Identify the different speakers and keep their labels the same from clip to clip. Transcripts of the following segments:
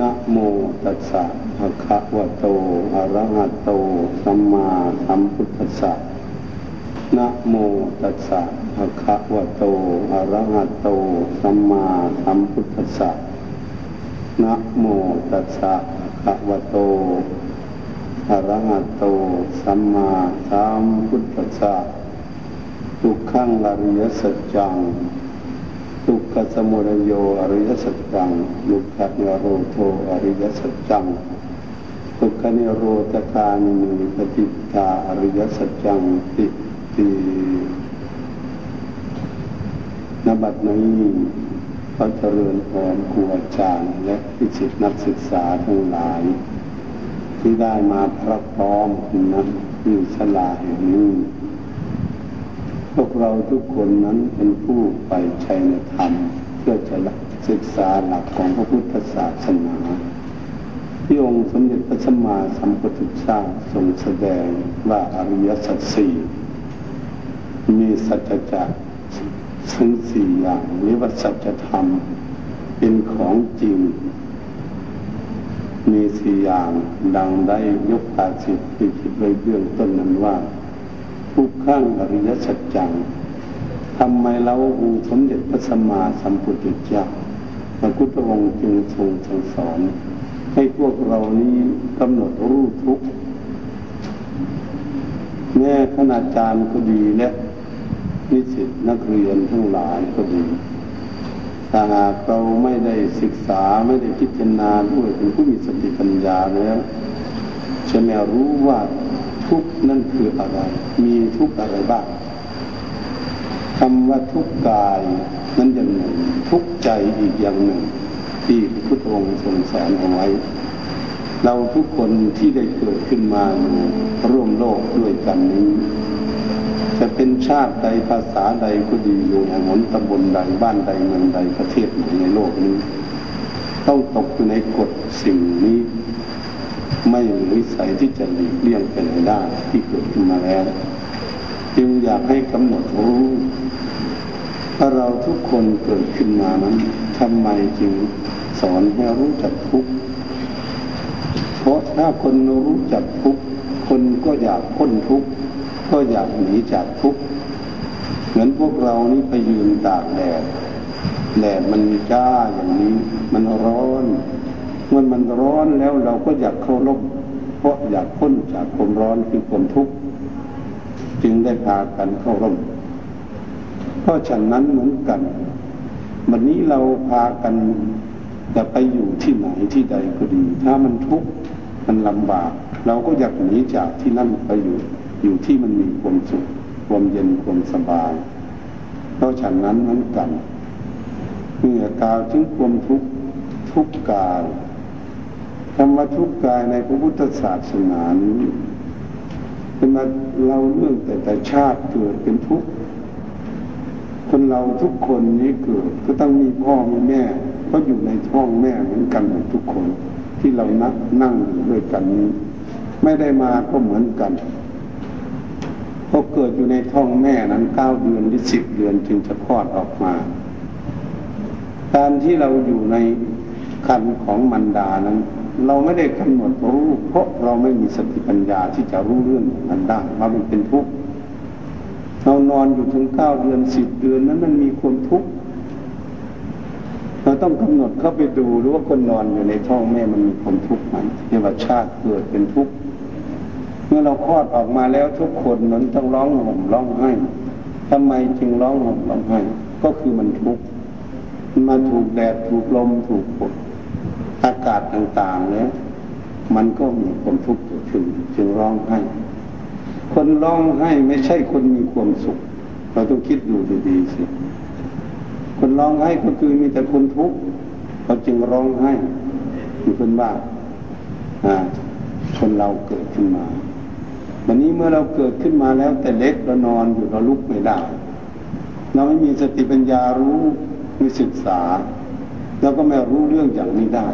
Speaker 1: นะโมตัสสะภะคะวะโต อะระหะโต สัมมาสัมพุทธัสสะนะโมตัสสะภะคะวะโต อะระหะโต สัมมาสัมพุทธัสสะนะโมตัสสะภะคะวะโต อะระหะโต สัมมาสัมพุทธัสสะทุกขังอริยสัจจัง ทุกขสมุทโยอริยสัจจังทุกขนิโรโทอริยสัจจังทุกขนิโรธคานิปฏิตาอริยสัจจังติตินบัดนี้พระเจริญพรครูอาจารย์และพิจิตนักศึกษาทั้งหลาย ที่ได้มาพระพร้อมนะอยู่สลาแห่งนี้ พวกเราทุกคนนั้นเป็นผู้ไปชัยธรรม เพื่อจะศึกษาหลักของพระพุทธศาสนาที่องค์สมเด็จพระสัมมาสัมพุทธเจ้าทรงแสดงว่าอริยสัจสี่มีสัจจะทั้งสี่อย่างหรือว่าสัจธรรม เป็นของจริง มีสี่อย่างดังได้ยกอาสิทธิ์ที่คิดไว้เบื้องต้นนั้นว่า ทุกข้างอริยสัจจังทำไมเราองค์สมเด็จพระสัมมาสัมพุทธเจ้าพระพุทธองค์จึงทรงสั่งสอน ให้พวกเรานี้กำหนดรู้ทุกแม่คณาจารย์ก็ดีและนิสิตนักเรียนทั้งหลายก็ดีถ้าหากเราไม่ได้ศึกษาไม่ได้พิจารณาด้วยเป็นผู้มีสติปัญญาแล้วจะไม่รู้ว่า ทุกนั่นคืออะไร มีทุกอะไรบ้างคำว่าทุกกายนั้นอย่างหนึ่ง ทุกใจอีกอย่างหนึ่ง ที่พระพุทธองค์ทรงสอนเอาไว้ เราทุกคนที่ได้เกิดขึ้นมาร่วมโลกด้วยกันนี้ จะเป็นชาติใดภาษาใดก็ดีอยู่แห่งหนตำบลใดบ้านใดเมืองใดประเทศไหนในโลกนี้ ต้องตกอยู่ในกฎสิ่งนี้ ไม่มีวิสัยที่จะหลีกเลี่ยงไปไหนได้ที่เกิดขึ้นมาแล้ว จึงอยากให้กำหนดรู้ถ้าเราทุกคนเกิดขึ้นมานั้นทำไมจึงสอนให้รู้จักทุกข์เพราะถ้าคนรู้จักทุกข์คนก็อยากพ้นทุกข์ก็อยากหนีจากทุกข์เหมือนพวกเรานี่ไปยืนตากแดดแดดมันจ้าอย่างนี้ มันร้อน เมื่อมันร้อนแล้วเราก็อยากเข้าร่มเพราะอยากพ้นจากความร้อนคือความทุกข์จึงได้พากันเข้าร่ม เพราะฉะนั้นเหมือนกัน วันนี้เราพากันจะไปอยู่ที่ไหนที่ใดก็ดี ถ้ามันทุกข์มันลำบาก เราก็อยากหนีจากที่นั่นไปอยู่อยู่ที่มันมีความสุขความเย็นความสบายเพราะฉะนั้นเหมือนกันเมื่อกาวถึงความทุกข์ทุกกาย คำว่าทุกกายในพระพุทธศาสนานี้เป็นมาเราเรื่องแต่แต่ชาติเกิดเป็นทุกข์คนเราทุกคนนี้เกิดก็ต้องมีพ่อมีแม่ก็อยู่ในท้องแม่เหมือนกันหมดทุกคน ที่เรานักนั่งด้วยกันนี้ไม่ได้มาก็เหมือนกันพอเกิดอยู่ในท้องแม่นั้นเก้าเดือนหรือสิบเดือนจึงจะคลอดออกมา การที่เราอยู่ในคันของมันดานั้น เราไม่ได้กำหนดรู้ เพราะเราไม่มีสติปัญญาที่จะรู้เรื่องมันได้ว่ามันเป็นทุกข์เรานอนอยู่ถึงเก้าเดือนสิบเดือนนั้นมันมีความทุกข์เราต้องกำหนดเข้าไปดูหรือว่าคนนอนอยู่ในท้องแม่มันมีความทุกข์ไหมเรียกว่าชาติเกิดเป็นทุกข์เมื่อเราคลอดออกมาแล้วทุกคนนั้นต้องร้องห่มร้องไห้ทำไมจึงร้องห่มร้องไห้ก็คือมันทุกข์มาถูกแดดถูกลมถูกฝน อากาศต่างๆเนี่ยมันก็มีความทุกข์เกิดขึ้นจึงร้องไห้ คนร้องไห้ไม่ใช่คนมีความสุข เราต้องคิดดูดีๆสิ คนร้องไห้ก็คือมีแต่คนทุกข์เขาจึงร้องไห้มีคนบ้าคนเราเกิดขึ้นมา วันนี้เมื่อเราเกิดขึ้นมาแล้วแต่เล็กเรานอนอยู่เราลุกไม่ได้ เราไม่มีสติปัญญารู้ไมีศึกษา เราก็ไม่รู้เรื่องอย่างนี้ได้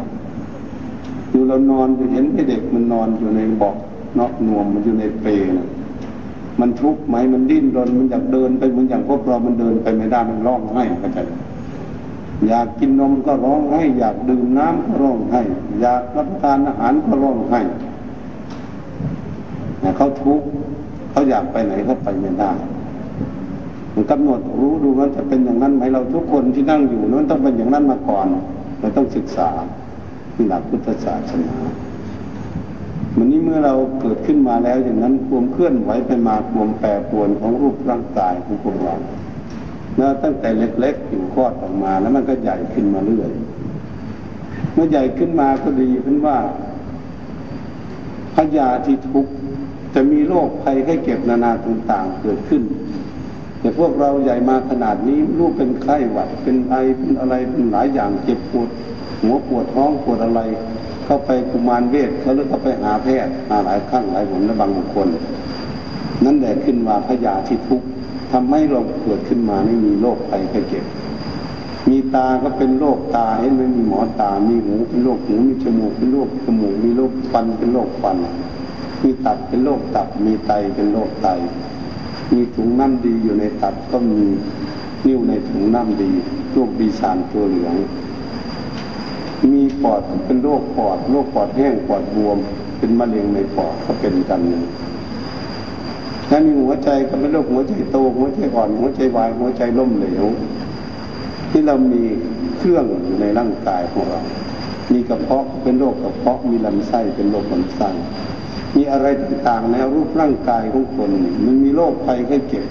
Speaker 1: อยู่เรานอนอยู่เห็นไอ้เด็กมันนอนอยู่ในบอกนอกนวมมันอยู่ในเปรนะมันทุกข์ไหมมันดิ้นรนมันอยากเดินไปเหมือนอย่างพวกเรามันเดินไปไม่ได้มันร้องไห้เข้าใจอยากกินนมก็ร้องให้ อยากดื่มน้ำก็ร้องให้ อยากรับประทานอาหารก็ร้องให้เขาทุกข์เขาอยากไปไหนเขาไปไม่ได้มันกำหนดรู้ดูว่าจะเป็นอย่างนั้นไหมเราทุกคนที่นั่งอยู่นั้นต้องเป็นอย่างนั้นมาก่อนเราต้องศึกษา หลักพุทธศาสนาวันนี้เมื่อเราเกิดขึ้นมาแล้วอย่างนั้นความเคลื่อนไหวไปมาความแปรปรวนของรูปร่างกายของพวกเรานะตั้งแต่เล็กๆอยู่คลอดออกมาแล้วมันก็ใหญ่ขึ้นมาเรื่อย เมื่อใหญ่ขึ้นมาก็ดีขึ้นว่าพยาธิทุกจะมีโรคภัยให้เก็บนานาต่างๆเกิดขึ้น แต่พวกเราใหญ่มาขนาดนี้ลูกเป็นไข้หวัดเป็นไอเป็นอะไรเป็นหลายอย่างเจ็บปวดหัวปวดท้องปวดอะไร เข้าไปกุมารเวทเขาเลือกเข้าไปหาแพทย์มาหลายครั้งหลายหนและบางคนนั่นแหละขึ้นว่าพยาธิทุกข์ทำให้เราเกิดขึ้นมาไม่มีโรคภัยไข้เจ็บมีตาก็เป็นโรคตาเห็นไหมมีหมอตา มีหูเป็นโรคหู มีจมูกเป็นโรคจมูก มีโรคฟันเป็นโรคฟัน มีตับเป็นโรคตับ มีไตเป็นโรคไต มีถุงน้ำดีอยู่ในตับก็มีนิ้วในถุงน้ำดีโรคบีซานตัวเหลือง มีปอดเป็นโรคปอดโรคปอดแห้งปอดบวม เป็นมะเร็งในปอดก็เป็นกันถ้ามีหัวใจก็เป็นโรคหัวใจโตหัวใจอ่อนหัวใจวายหัวใจล้มเหลว ที่เรามีเครื่องอยู่ในร่างกายของเรา มีกระเพาะเป็นโรคกระเพาะมีลำไส้เป็นโรคลำไส้ มีอะไรต่างๆในรูปร่างกายของคน มันมีโรคภัยแค่เก็บ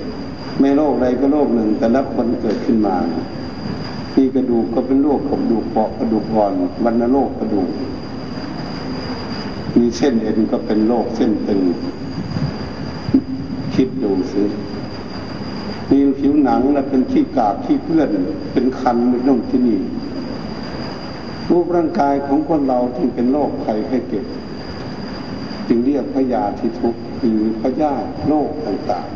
Speaker 1: ไม่โรคใดก็โรคหนึ่ง แต่ละคนเกิดขึ้นมามีกระดูกก็เป็นโรคกระดูกเปาะกระดูกอ่อนวันโรคกระดูก มีเส้นเอ็นก็เป็นโรคเส้นตึง คิดดูสิมีผิวหนังแล้วเป็นขี้กากขี้เพื่อน เป็นคันไม่ต้องที่นี่รูปร่างกายของคนเราจึงเป็นโรคไข้ไข้เก็บ จึงเรียกพยาธิทุกข์คือพยาธิโรคต่าง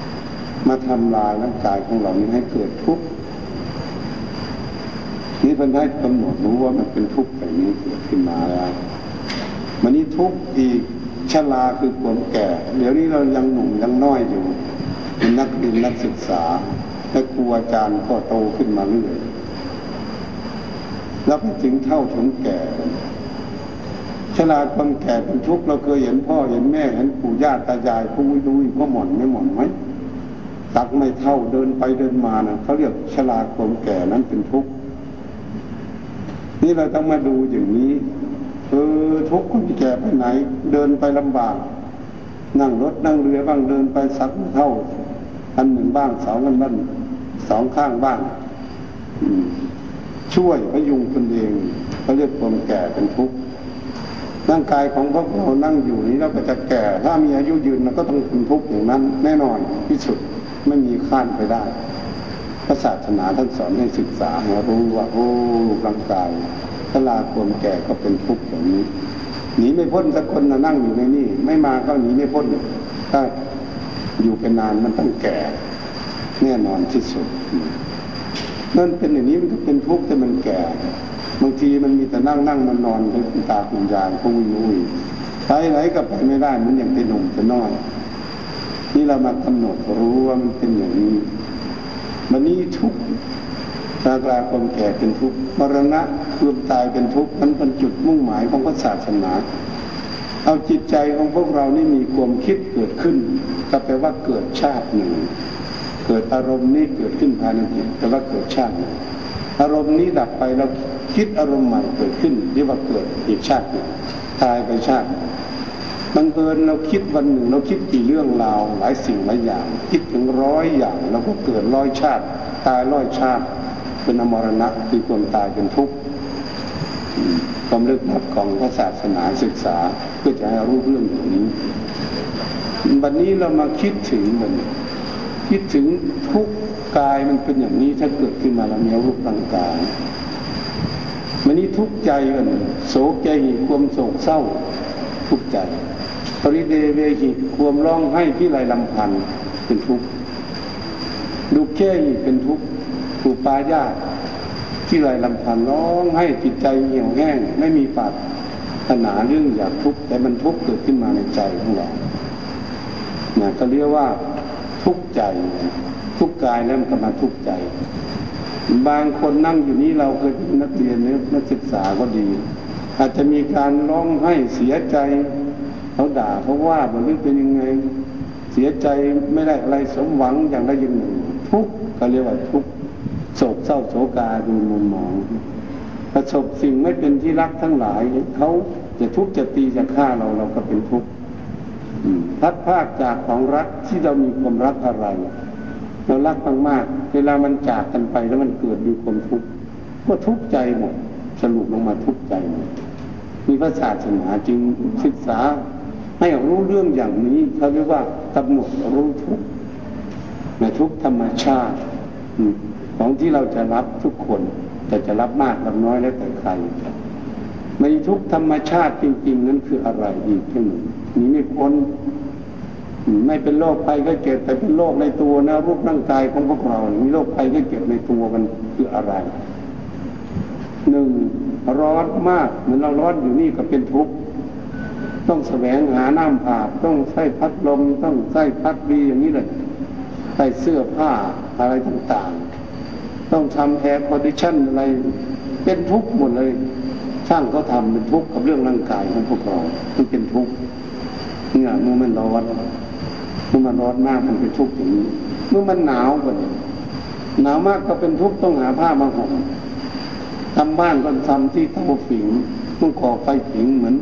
Speaker 1: ๆ มาทำลายร่างกายของเรานี้ให้เกิดทุกข์นี่เพิ่นให้กำหนดรู้ว่ามันเป็นทุกข์แบบนี้เกิดขึ้นมาแล้วมันนี้ทุกข์อีกชราคือความแก่ เดี๋ยวนี้เรายังหนุ่มยังน้อยอยู่เป็นนักเรียนนักศึกษาและครูอาจารย์ก็โตขึ้นมาเรื่อยแล้วไปถึงเท่าถึงแก่ ชราความแก่เป็นทุกข์เราเคยเห็นพ่อเห็นแม่เห็นปู่ย่าตายายผู้ดูก็หม่อนไม่หม่อนไหมตักไม่เท่าเดินไปเดินมานะเขาเรียกชราความแก่นั้นเป็นทุกข์นี่เราต้องมาดูอย่างนี้เออทุกคนแก่ไปไหน เดินไปลำบาก นั่งรถนั่งเรือบ้างเดินไปสักเท่าอันหนึ่งบ้างสองอันบ้างสองข้างบ้างช่วยพยุงตนเองเขาเรียกความแก่เป็นทุกข์ ร่างกายของพวกเรานั่งอยู่นี้เราก็จะแก่ ถ้ามีอายุยืนเราก็ต้องเป็นทุกข์อย่างนั้น แน่นอนที่สุดไม่มีข้านไปได้พระศาสนาท่านสอนให้ศึกษาให้รู้ว่าโอ้ร่างกายชราความแก่ก็เป็นทุกข์อย่างนี้หนีไม่พ้นสักคนนะนั่งอยู่ในนี่ไม่มาก็หนีไม่พ้นถ้าอยู่เป็นนานมันต้องแก่ แน่นอนที่สุดนั่นเป็นอย่างนี้มันก็เป็นทุกข์แต่มันแก่ บางทีมันมีแต่นั่งนั่งมันนอนเป็นตาคุณยายพุงยุยไปไหนก็ไปไม่ได้มันอย่างเป็นหนุ่มเป็นน้อยนี่เรามากำหนดรู้ว่ามันเป็นอย่างนี้มันนี้ทุกข์ชาตราความแก่เป็นทุกข์มรณะความตายเป็นทุกข์มันเป็นจุดมุ่งหมายของพระศาสนา เอาจิตใจของพวกเรานี่มีความคิดเกิดขึ้น ก็แปลว่าเกิดชาติหนึ่ง เกิดอารมณ์นี้เกิดขึ้นภายในจิตแปลว่าเกิดชาติหนึ่ง อารมณ์นี้ดับไปเราคิดอารมณ์ใหม่เกิดขึ้นเรียกว่าเกิดอีกชาติหนึ่งตายไปชาติบังเอิญเราคิดวันหนึ่งเราคิดกี่เรื่องราวหลายสิ่งหลายอย่าง คิดถึงร้อยอย่างเราก็เกิดร้อยชาติ ตายร้อยชาติ เป็นอมรณะคือความตายเป็นทุกข์ความลึกลับของพระศาสนาศึกษาเพื่อจะให้รู้เรื่องอย่างนี้วันนี้เรามาคิดถึงมันคิดถึงทุก กายมันเป็นอย่างนี้ถ้าเกิดขึ้นมาแล้วมีรูปร่างกายวันนี้ทุกใจกันโศกใจหิความโศกเศร้า ทุกใจปริเดเวหิความร้องให้ที่ไรลำพันเป็นทุกข์ดูแค่หิเป็นทุกข์ถูปายาที่ไรลำพันร้องให้จิตใจเหี่ยวแห้ง ไม่มีปัดถนาเรื่องอยากทุกข์แต่มันทุกข์เกิดขึ้นมาในใจของเราเนี่ยก็เรียกว่าทุกข์ใจ ทุกกายแล้วมันก็มาทุกใจ บางคนนั่งอยู่นี้เราเคยเป็นนักเรียนนักศึกษาก็ดี อาจจะมีการร้องไห้เสียใจเขาด่าเขาว่ามันเป็นยังไงเสียใจไม่ได้อะไรสมหวังอย่างใดอย่างหนึ่งทุกข์ก็เรียกว่าทุกโศกเศร้าโศกาดูมุมมองประสบสิ่งไม่เป็นที่รักทั้งหลายเขาจะทุกข์จะตีจะฆ่าเราเราก็เป็นทุกข์พัดภาคจากของรักที่เรามีความรักอะไร เรารักมากๆ เวลามันจากกันไปแล้วมันเกิดมีความทุกข์ก็ทุกข์ใจหมดสรุปลงมาทุกข์ใจหมดมีพระศาสนาจึงศึกษา ให้รู้เรื่องอย่างนี้เขาเรียกว่ากำหนดรู้ทุกข์ในทุกธรรมชาติของที่เราจะรับทุกคน แต่จะรับมากรับน้อยแล้วแต่ใครในทุกธรรมชาติจริงๆ นั้นคืออะไรอีกที่หนึ่งนี้ไม่พ้น ไม่เป็นโรคภัยก็เก็บแต่เป็นโรคในตัวนะรูปร่างกายของพวกเรา มีโรคภัยก็เก็บในตัวมันคืออะไรหนึ่งร้อนมากเหมือนเราร้อนอยู่นี่ก็เป็นทุกข์ต้องแสวงหาน้ำอาบต้องใช้พัดลมต้องใช้พัดวีอย่างนี้เลยใส่เสื้อผ้าอะไรต่างๆ ต้องทำแอร์คอนดิชันอะไร เป็นทุกข์หมดเลยช่างเขาทาเป็นทุกข์กับเรื่องร่างกายของพวกเรามันเป็นทุกข์เนี่ยเมื่อมันร้อน เมื่อมันร้อนมากมันเป็นทุกข์อย่างนี้ เมื่อมันหนาวกว่าหนาวมากก็เป็นทุกข์ต้องหาผ้ามาห่มทำบ้านก็ทำที่เตาฝิงต้องก่อไฟฝิงเหมือน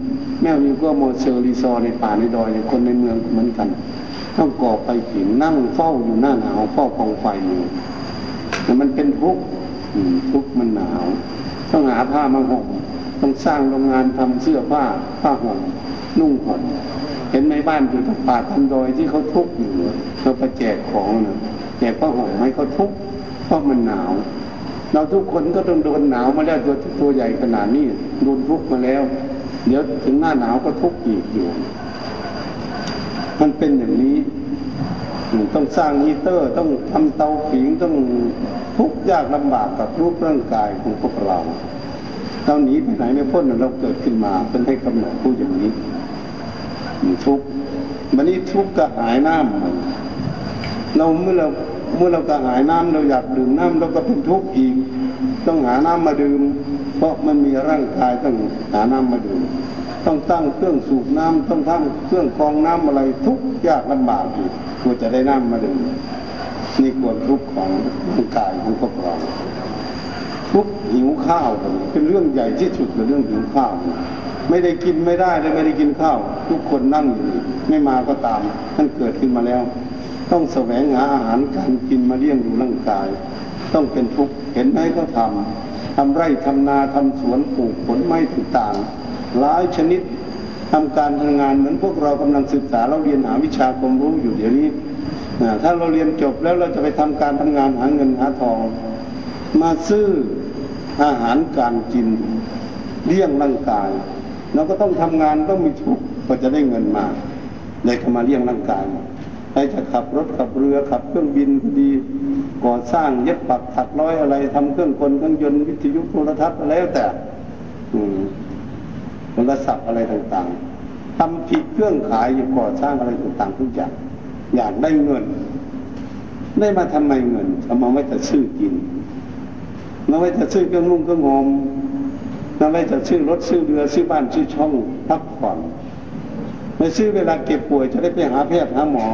Speaker 1: แม่วิวก็โมเชอร์รีซอในป่าในดอยในคนในเมืองเหมือนกัน ต้องก่อไฟฝิงนั่งเฝ้าอยู่หน้าหนาวเฝ้ากองไฟอยู่แต่มันเป็นทุกข์ทุกข์มันหนาว ต้องหาผ้ามาห่มต้องสร้างโรงงานทำเสื้อผ้าผ้าห่มนุ่งห่ม เห็นในบ้านอยู่ทางป่าทางดอยที่เขาทุกข์อยู่เราไปแจกของนะแจกผ้าห่มให้เขาทุกข์เพราะมันหนาว เราทุกคนก็ต้องโดนหนาวมาแล้วตัวตัวใหญ่ขนาดนี้โดนทุกข์มาแล้ว เดี๋ยวถึงหน้าหนาวก็ทุกข์อีกอยู่ มันเป็นอย่างนี้ต้องสร้างฮีเตอร์ต้องทำเตาผิงต้องทุกข์ยากลำบากกับรูปร่างกายของพวกเราเราหนีไปไหนไม่พ้นเราเกิดขึ้นมาเป็นให้กำเนิดผู้อย่างนี้ ทุกข์มันนี้ทุกข์กระหายน้ำเราเมื่อเราเมื่อเรากระหายน้ำเราอยากดื่มน้ำเราก็เป็นทุกข์อีก ต้องหาน้ำมาดื่ม เพราะมันมีร่างกายต้องหาน้ำมาดื่ม ต้องตั้งเครื่องสูบน้ำต้องทำเครื่องกรองน้ำอะไรทุกยากลำบากอีกกว่าจะได้น้ำมาดื่มนี่ควรทุกข์ของร่างกายของพวกเราทุกหิวข้าวเป็นเรื่องใหญ่ที่สุดเลยเรื่องหิวข้าว ไม่ได้กินไม่ได้เลยไม่ได้กินข้าว ทุกคนนั่งอยู่ไม่มาก็ตามท่านเกิดขึ้นมาแล้ว ต้องแสวงหาอาหารการกินมาเลี้ยงดูร่างกาย ต้องเป็นทุกข์เห็นไหมก็ทำทำไร่ทำนาทำสวนปลูกผลไม้ต่างๆหลายชนิดทำการทำงานเหมือนพวกเรากำลังศึกษาเราเรียนหาวิชาความรู้อยู่เดี๋ยวนี้ถ้าเราเรียนจบแล้วเราจะไปทำการทำงานหาเงินหาทอง มาซื้ออาหารการกินเลี้ยงร่างกาย เราก็ต้องทำงานต้องมีทุกข์ก็จะได้เงินมาได้เข้ามาเลี้ยงร่างกายใครจะขับรถขับเรือขับเครื่องบินก็ดีก่อสร้างเย็บปักถักร้อยอะไรทำเครื่องกลเครื่องยนต์วิทยุโทรทัศน์อะไรแล้วแต่โทรศัพท์อะไรต่างๆทำผิดเครื่องขายอยู่ก่อสร้างอะไรต่างๆทุกอย่างอยากได้เงิน ได้มาทำไมเงินเอามาไว้แต่ซื้อกินเราไม่จะซื้อเครื่องนุ่งเครื่องหอม เราไม่จะซื้อรถซื้อเรือซื้อบ้านซื้อช่องพักผ่อนไม่ซื้อเวลาเก็บป่วยจะได้ไปหาแพทย์หาหมอ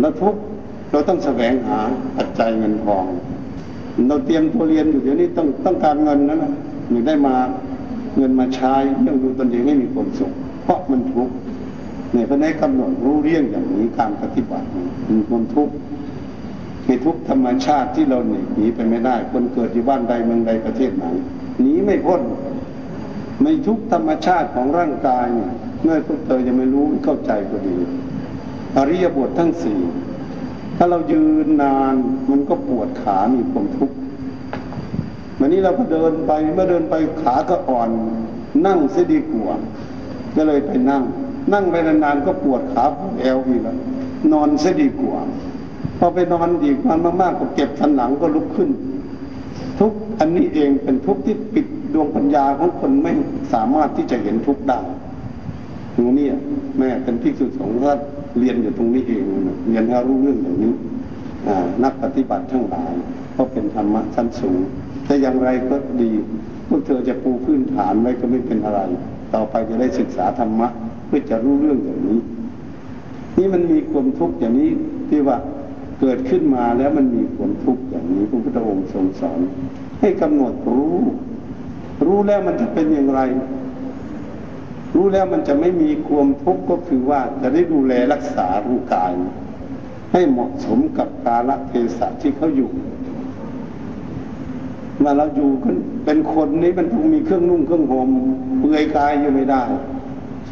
Speaker 1: แล้วทุกเราต้องแสวงหาปัจจัยเงินทอง เราเตรียมตัวเรียนอยู่เดี๋ยวนี้ต้องต้องการเงินนะนะหรือได้มาเงินมาใช้เรื่องดูตนเองให้มีความสุข เพราะมันทุกข์เนี่ยพระนกำหนดรู้เรื่องอย่างนี้การปฏิบัติมีความทุกข์ มีทุกธรรมชาติที่เราหนีหนีไปไม่ได้ คนเกิดที่บ้านใดเมืองใดประเทศไหนหนีไม่พ้นไม่ทุกธรรมชาติของร่างกายเนี่ยเมื่อพวกเธอยังไม่รู้เข้าใจก็ดี อริยบททั้งสี่ถ้าเรายืนนานมันก็ปวดขามีความทุกข์วันนี้เราก็เดินไปเมื่อเดินไปขาก็อ่อน นั่งเสียดีกว่าก็เลยไปนั่ง นั่งไปนานๆก็ปวดขาปวดเอวอีกแล้วนอนเสียดีกว่า พอไปนอนอีกมันมากๆก็เก็บสันหลังก็ลุกขึ้น ทุกอันนี้เองเป็นทุกที่ปิดดวงปัญญาของคนไม่สามารถที่จะเห็นทุกได้ตรงนี้แม่เป็นที่สุดสงฆ์เรียนอยู่ตรงนี้เองเรียนให้รู้เรื่องอย่างนี้นักปฏิบัติทั้งหลายก็เป็นธรรมะชั้นสูงแต่อย่างไรก็ดีพวกเธอจะปูพื้นฐานไว้ก็ไม่เป็นอะไร ต่อไปจะได้ศึกษาธรรมะเพื่อจะรู้เรื่องอย่างนี้ นี่มันมีความทุกข์อย่างนี้ที่ว่า เกิดขึ้นมาแล้วมันมีความทุกข์อย่างนี้พระพุทธองค์ทรงสอนให้กำหนดรู้ รู้แล้วมันจะเป็นอย่างไร รู้แล้วมันจะไม่มีความทุกข์ก็คือว่าจะได้ดูแลรักษาร่างกาย ให้เหมาะสมกับกาลเทศะที่เขาอยู่มาเราอยู่กันเป็นคนนี้มันต้องมีเครื่องนุ่งเครื่องห่มเปลือยกายอยู่ไม่ได้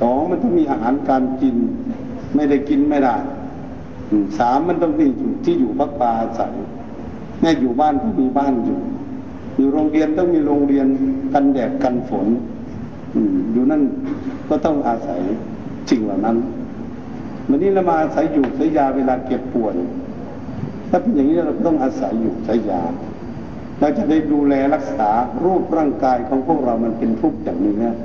Speaker 1: สองมันต้องมีอาหารการกิน ไม่ได้กินไม่ได้ สามมันต้องมีที่อยู่พักปาอาศัยแม่อยู่บ้านต้องมีบ้านอยู่ อยู่โรงเรียนต้องมีโรงเรียนกันแดดกันฝนอยู่นั่นก็ต้องอาศัยสิ่งเหล่านั้นวันนี้เรามาอาศัยอยู่ใช้ยาเวลาเก็บป่วยถ้าเป็นอย่างนี้เราต้องอาศัยอยู่ใช้ยาเราจะได้ดูแลรักษารูปร่างกายของพวกเรามันเป็นทุกข์อย่างนี้นะ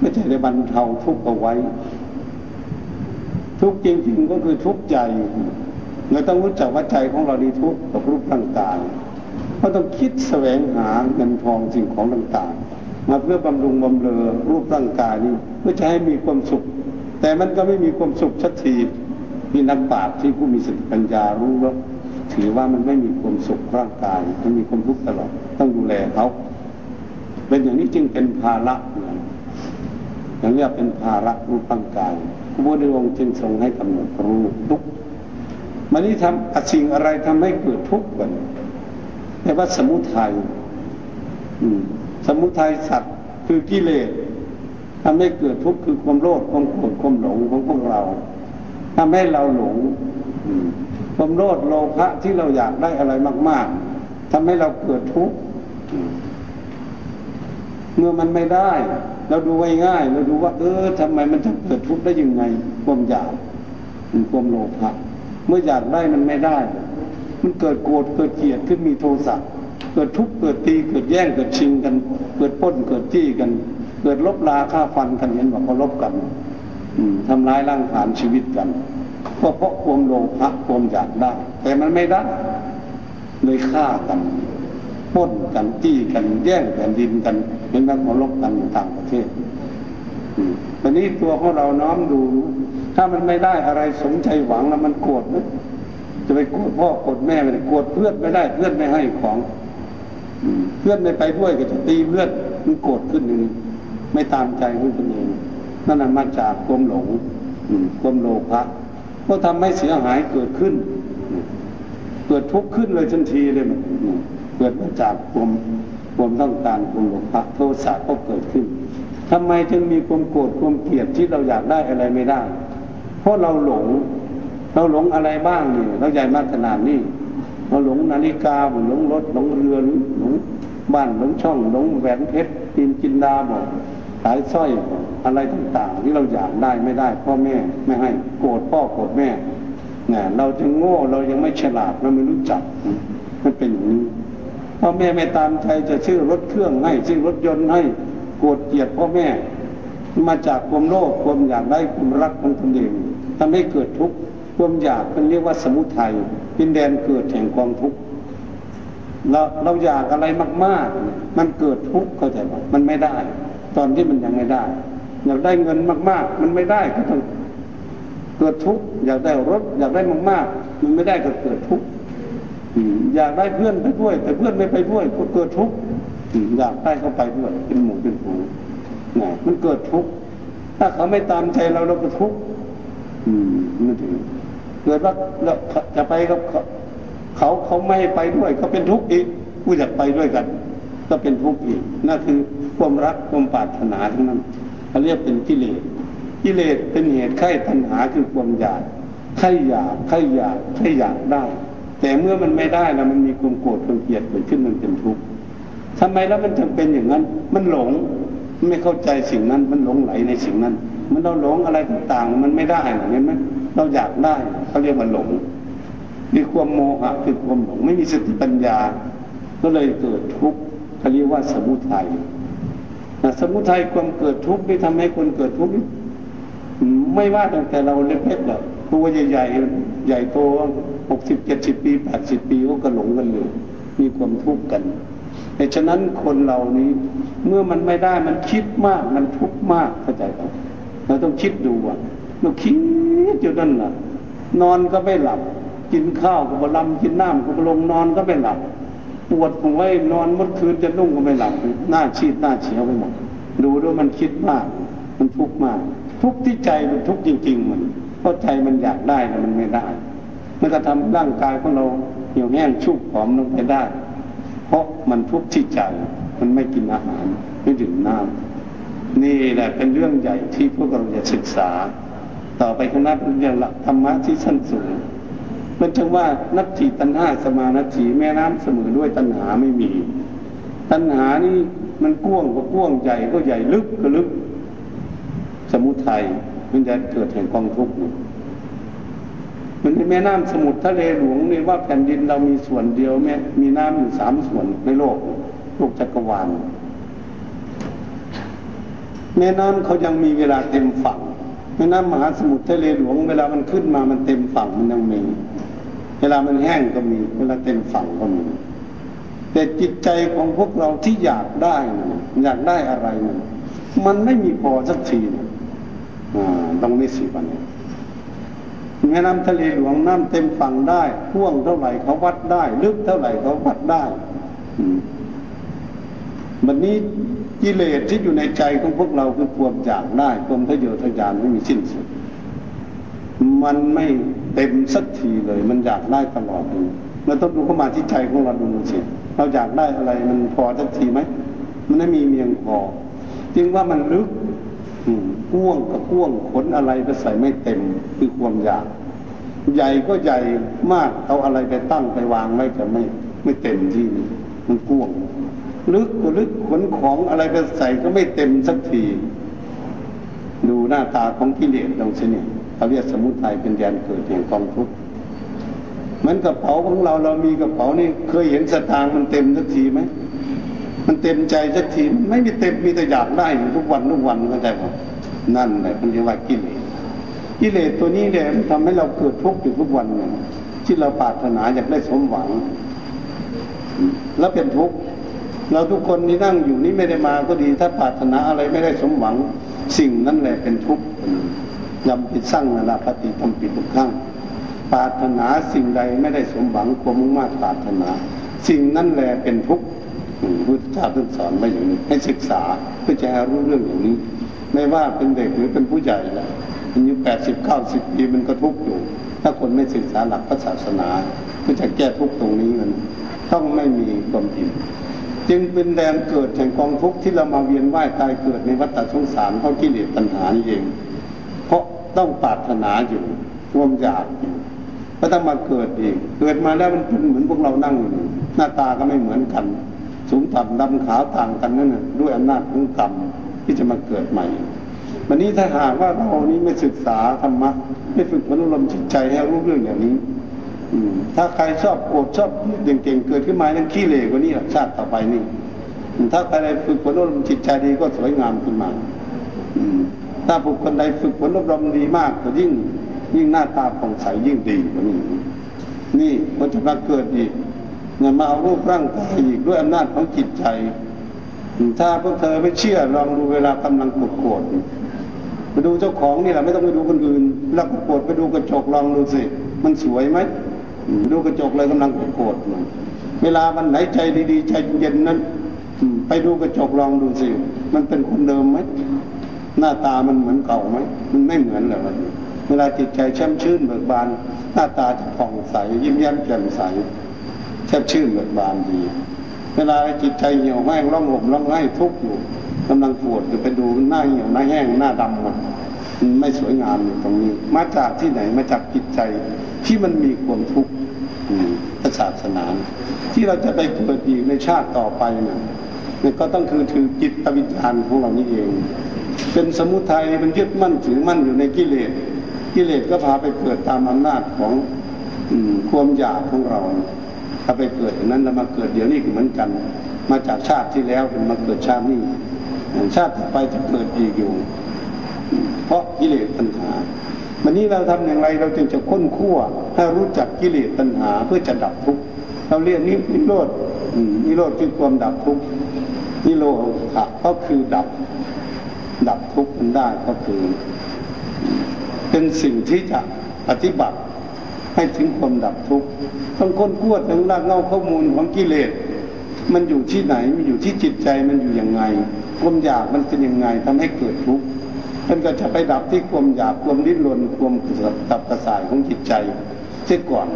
Speaker 1: ไม่ใช่ได้บรรเทาทุกข์เอาไว้ ทุกจริง ๆ ก็คือทุกใจเราต้องรู้จักว่าใจของเราดีทุกกับรูปร่างกายเราต้องคิดแสวงหาเงินทองสิ่งของต่างๆ มาเพื่อบำรุงบำเรอรูปร่างกายนี้เพื่อจะให้มีความสุข แต่มันก็ไม่มีความสุขชัดทีมีนักปาชญ์ที่ผู้มีสติปัญญารู้แล้วถือว่ามันไม่มีความสุขร่างกายมันมีความทุกข์ตลอดต้องดูแลเขาเป็นอย่างนี้จึงเป็นภาระอย่างนี้เป็นภาระรูปร่างกาย พระพุทธองค์จึงทรงให้กำหนดรู้ทุกมันนี่ทำสิ่งอะไรทำให้เกิดทุกข์กันแต่ว่าสมุทัยสมุทัยสัตว์คือกิเลสทำให้เกิดทุกข์คือความโลภความโกรธความหลงของพวกเราทำให้เราหลงความโลภโลภะที่เราอยากได้อะไรมาก ๆทำให้เราเกิดทุกข์เมื่อมันไม่ได้ เราดูง่ายๆเราดูว่า เออทำไมมันจะเกิดทุกข์ได้ยังไงความอยากความโลภะเมื่ออยากได้มันไม่ได้ มันเกิดโกรธเกิดเกลียดขึ้นมีโทสะเกิดทุกข์เกิดตีเกิดแย่งเกิดชิงกัน เกิดป้นเกิดจี้กัน เกิดลบลาฆ่าฟันกันเห็นบอกเขาลบกันทำร้ายร่างฐานชีวิตกันก็เพราะความโลภะความอยากได้ แต่มันไม่ได้เลยฆ่ากัน ป้นกันจี้กันแย่งแผ่นดินกันเป็นนักมรบกันต่างประเทศตอนนี้ตัวของเราน้อมดู ถ้ามันไม่ได้อะไรสมใจหวังแล้วมันโกรธนะจะไปโกรธพ่อโกรธแม่ไม่ได้โกรธเพื่อนไม่ได้ เพื่อนไม่ให้ของเพื่อนไม่ไปด้วยก็จะตีเพื่อนมันโกรธขึ้นหนึ่งไม่ตามใจของตนเองนั่นมาจากความหลงความโลภะก็ทำให้เสียหายเกิดขึ้น เกิดทุกข์ขึ้นเลยทันทีเลยมัน เกิดมาจากความความต้องการความหลงพระโทสะก็เกิดขึ้นทำไมจึงมีความโกรธความเกลียดที่เราอยากได้อะไรไม่ได้ เพราะเราหลง เราหลงอะไรบ้างนี่เราใหญ่มากขนาดนี้เราหลงนาฬิกาหลงรถหลงเรือหลงบ้านหลงช่องหลงแหวนเพชรกินกินดาบอกขายสร้อยอะไรต่างๆ ที่เราอยากได้ไม่ได้พ่อแม่ไม่ให้โกรธพ่อโกรธแม่เนี่ยเราจะโง่เรายังไม่ฉลาดเราไม่รู้จักมันเป็นอย่างนี้ พ่อแม่ไม่ตามใจจะชื่อรถเครื่องให้ชื่อรถยนต์ให้โกรธเกลียดพ่อแม่ มาจากความโลภความอยากได้ความรักของตนเองทำให้เกิดทุกข์ความอยากเป็นเรียกว่าสมุทัยเป็นแดนเกิดแห่งความทุกข์เราเราอยากอะไรมาก ๆ มันเกิดทุกข์เข้าใจไหมมันไม่ได้ ตอนที่มันยังไม่ได้ อยากได้เงินมาก ๆ มันไม่ได้ก็ต้องเกิดทุกข์อยากได้รถ อยากได้มาก ๆ มันไม่ได้ก็เกิดทุกข์ อยากได้เพื่อนไปด้วย แต่เพื่อนไม่ไปด้วยก็เกิดทุกข์อยากได้เขาไปด้วยเป็นหมู่เป็นฝูงนะมันเกิดทุกข์ถ้าเขาไม่ตามใจเราเราก็ทุกข์อืมนั่นเองเกิดว่าเราจะไปกับเขาเขาไม่ให้ไปด้วยก็เป็นทุกข์อีกผู้อยากไปด้วยกัน ก็เป็นทุกข์อีกนั่นคือความรักความปรารถนาทั้งนั้นเขาเรียกเป็นกิเลสกิเลสเป็นเหตุไข้ตัณหาคือความอยากไข้อยากไข้อยากไข้อยากได้ แต่เมื่อมันไม่ได้แล้วมันมีความโกรธความเกลียดเกิดขึ้นมันเป็นทุกข์ทำไมแล้วมันจึงเป็นอย่างนั้น มันหลงไม่เข้าใจสิ่งนั้น มันหลงไหลในสิ่งนั้น มันเราหลงอะไรต่างๆ มันไม่ได้เห็นไหมเราอยากได้เขาเรียกว่าหลงมีความโมหะคือความหลงไม่มีสติปัญญา ก็เลยเกิดทุกข์เขาเรียกว่าสมุทัยสมุทัยความเกิดทุกข์ที่ทำให้คนเกิดทุกข์ไม่ว่าตั้งแต่เราเล็กๆหรอกตัวใหญ่ๆใหญ่โต หกสิบเจ็ดสิบปีแปดสิบปีก็หลงกันอยู่ มีความทุกข์กันแต่ฉะนั้นคนเหล่านี้เมื่อมันไม่ได้มันคิดมากมันทุกข์มากเข้าใจไหมเราต้องคิดดูว่าเราคิดอยู่นั่นแหละนอนก็ไม่หลับ กินข้าวก็บลำกินน้ำก็บลงนอนก็ไม่หลับ ปวดหัวนอนเมื่อคืนจะนุ่งก็ไม่หลับหน้าชีดหน้าเฉียวไปหมดดูด้วยมันคิดมาก มันทุกข์มาก ทุกข์ที่ใจมันทุกข์จริง ๆ มันเพราะใจมันอยากได้แต่มันไม่ได้ มันก็ทำร่างกายของเราเหี่ยวแห้งชุบผอมลงไปได้ เพราะมันทุกข์ที่ใจมันไม่กินอาหารไม่ดื่มน้ำนี่แหละเป็นเรื่องใหญ่ที่พวกเราจะศึกษา ต่อไปคณะเป็นอย่างหลักธรรมะที่สั้นสูงมันจึงว่านัตถิตัณหาสมานัตถิแม่น้ำเสมอด้วยตัณหาไม่มี ตัณหานี่มันก้วงก็ก้วงใหญ่ก็ใหญ่ลึกก็ลึก สมุทัยมันจะเกิดแห่งกองทุกข์ มันในแม่น้ำสมุทรทะเลหลวงนี่ว่าแผ่นดินเรามีส่วนเดียวแม่มีน้ำอยู่สามส่วนในโลกโลกจักรวาลแม่น้ำเขายังมีเวลาเต็มฝั่งแม่น้ำมหาสมุทรทะเลหลวง เวลามันขึ้นมามันเต็มฝั่งมันยังมี เวลามันแห้งก็มี เวลาเต็มฝั่งก็มี แต่จิตใจของพวกเราที่อยากได้อยากได้อะไร มันไม่มีพอสักทีนะต้องไม่สิวันนี้ แม่น้ำทะเลหลวงน้ำเต็มฝั่งได้พ่วงเท่าไหร่เขาวัดได้ ลึกเท่าไหร่เขาวัดได้วันนี้กิเลสที่อยู่ในใจของพวกเราคือความอยากได้ความทะเยอทะยานไม่มีสิ้นสุด มันไม่เต็มสักทีเลย มันอยากได้ตลอดเลยเราต้องดูเข้ามาที่ใจของเราดูสิเราอยากได้อะไร มันพอสักทีไหมมันไม่มีเมียงพอจึงว่ามันลึก พ่วงกับพ่วงขนอะไรไปใส่ไม่เต็มคือความอยาก ใหญ่ก็ใหญ่มากเอาอะไรไปตั้งไปวางไว้จะไม่ไม่เต็มที่มันพ่วง ลึกก็ลึกขนของอะไรไปใส่ก็ไม่เต็มสักที ดูหน้าตาของกิเลสตรงนี้เขาเรียกสมุทัยเป็นแดนเกิดแห่งกองทุกข์มือนกระเป๋าของเราเรามีกระเป๋านี่เคยเห็นสตางค์มันเต็มสักทีไหม มันเต็มใจสักทีไม่มีเต็มมีแต่อยากได้ทุกวันทุกวันเข้าใจไหมนั่นแหละมันเรียกว่ากิเลสกิเลสตัวนี้เนี่ยมันทำให้เราเกิดทุกข์อยู่ทุกวันเนี่ยที่เราปรารถนาอยากได้สมหวัง แล้วเป็นทุกข์เราทุกคนที่นั่งอยู่นี่ไม่ได้มาก็ดี ถ้าปรารถนาอะไรไม่ได้สมหวัง สิ่งนั้นแหละเป็นทุกข์ยำปิดสร้างนาปฏิทำปิดทุกครั้งปรารถนาสิ่งใดไม่ได้สมหวังความมุ่งมั่นปรารถนา สิ่งนั้นแหละเป็นทุกข์ พุทธเจ้าท่านสอนไว้อย่างนี้ให้ศึกษาเพื่อจะรู้เรื่องอย่างนี้ ไม่ว่าเป็นเด็กหรือเป็นผู้ใหญ่แล้วอายุแปดสิบเก้าสิบปีมันก็ทุกข์อยู่ ถ้าคนไม่ศึกษาหลักพระศาสนาเพื่อจะแก้ทุกข์ตรงนี้มันต้องไม่มีความผิดจึงเป็นแดนเกิดแห่งกองทุกข์ที่เรามาเวียนว่ายตายเกิดในวัฏสงสารเพราะกิเลสตัณหานเอง เพราะต้องปรารถนาอยู่ร่วมอยากอยู่ก็ต้องมาเกิดอีก เกิดมาแล้วมันเป็นเหมือนพวกเรานั่งอยู่หน้าตาก็ไม่เหมือนกัน สูงต่ำดำขาวต่างกันนั่นนะด้วยอำนาจของกรรมที่จะมาเกิดใหม่วันนี้ถ้าหากว่าเรานี้ไม่ศึกษาธรรมะไม่ฝึกมนุษย์ลมจิตใจให้รู้เรื่องอย่างนี้ถ้าใครชอบโกรธชอบเก่งๆเกิดขึ้นมานั่นขี้เหร่กว่านี้ชาติต่อไปนี่ถ้าใครฝึกฝนอบรมจิตใจดีก็สวยงามขึ้นมาถ้าบุคคลใดฝึกฝนอบรมดีมากก็ยิ่งยิ่งหน้าตาผ่องใสยิ่งดีกว่านี้นี่มันจะมาเกิดอีก เนี่ยมาเอารูปร่างกายอีกด้วยอำนาจของจิตใจ ถ้าพวกเธอไม่เชื่อลองดูเวลากำลังปวดโกรธไปดูเจ้าของนี่แหละไม่ต้องไปดูคนอื่นเวลาโกรธไปดูกระจกลองดูสิ มันสวยไหมดูกระจกเลยกำลังโกรธเวลามันไหนใจดีๆใจเย็นนั้นไปดูกระจกลองดูสิ มันเป็นคนเดิมไหมหน้าตามันเหมือนเก่าไหม มันไม่เหมือนเลยเวลาจิตใจแช่มชื่นเบิกบาน หน้าตาจะผ่องใสยิ้มแย้มแจ่มใส แทบชื่นเบิกบานดี เวลาจิตใจเหี่ยวแห้งร้องห่มร้องไห้ทุกข์อยู่กำลังปวดจะไปดูหน้าเหี่ยวหน้าแห้งหน้าดำหมดมันไม่สวยงามอยู่ตรงนี้ มาจากที่ไหนมาจากจิตใจที่มันมีความทุกข์พระศาสนาที่เราจะไปเกิดอีกในชาติต่อไปนะนี่ก็ต้องคือถือจิตวิญญาณของเรานี้เอง เป็นสมุทัยมันยึดมั่นถือมั่นอยู่ในกิเลสกิเลสก็พาไปเกิดตามอำนาจของความอยากของเรา ถ้าไปเกิดอย่างนั้นแล้วมาเกิดเดี๋ยวนี้ก็เหมือนกัน มาจากชาติที่แล้วเป็นมาเกิดชาตินี้ชาติต่อไปจะเกิดอีกอยู่ เพราะกิเลสปัญหาวันนี้เราทำอย่างไรเราจึงจะค้นคั่วให้รู้จักกิเลสตัณหาเพื่อจะดับทุกข์เราเรียกนินิโรธนิโรธคือความดับทุกข์นิโรธะก็คือดับ ดับทุกข์มันได้ก็คือ เป็นสิ่งที่จะปฏิบัติ ให้ถึงความดับทุกข์ต้องค้นคว้าถึงรากเงาข้อมูลของกิเลส มันอยู่ที่ไหน มันอยู่ที่จิตใจมันอยู่ยังไง ความอยากมันเป็นยังไงทำให้เกิดทุกข์มันก็จะไปดับที่ความอยากความดิ้นรนความตับกระสายของจิตใจเสียก่อน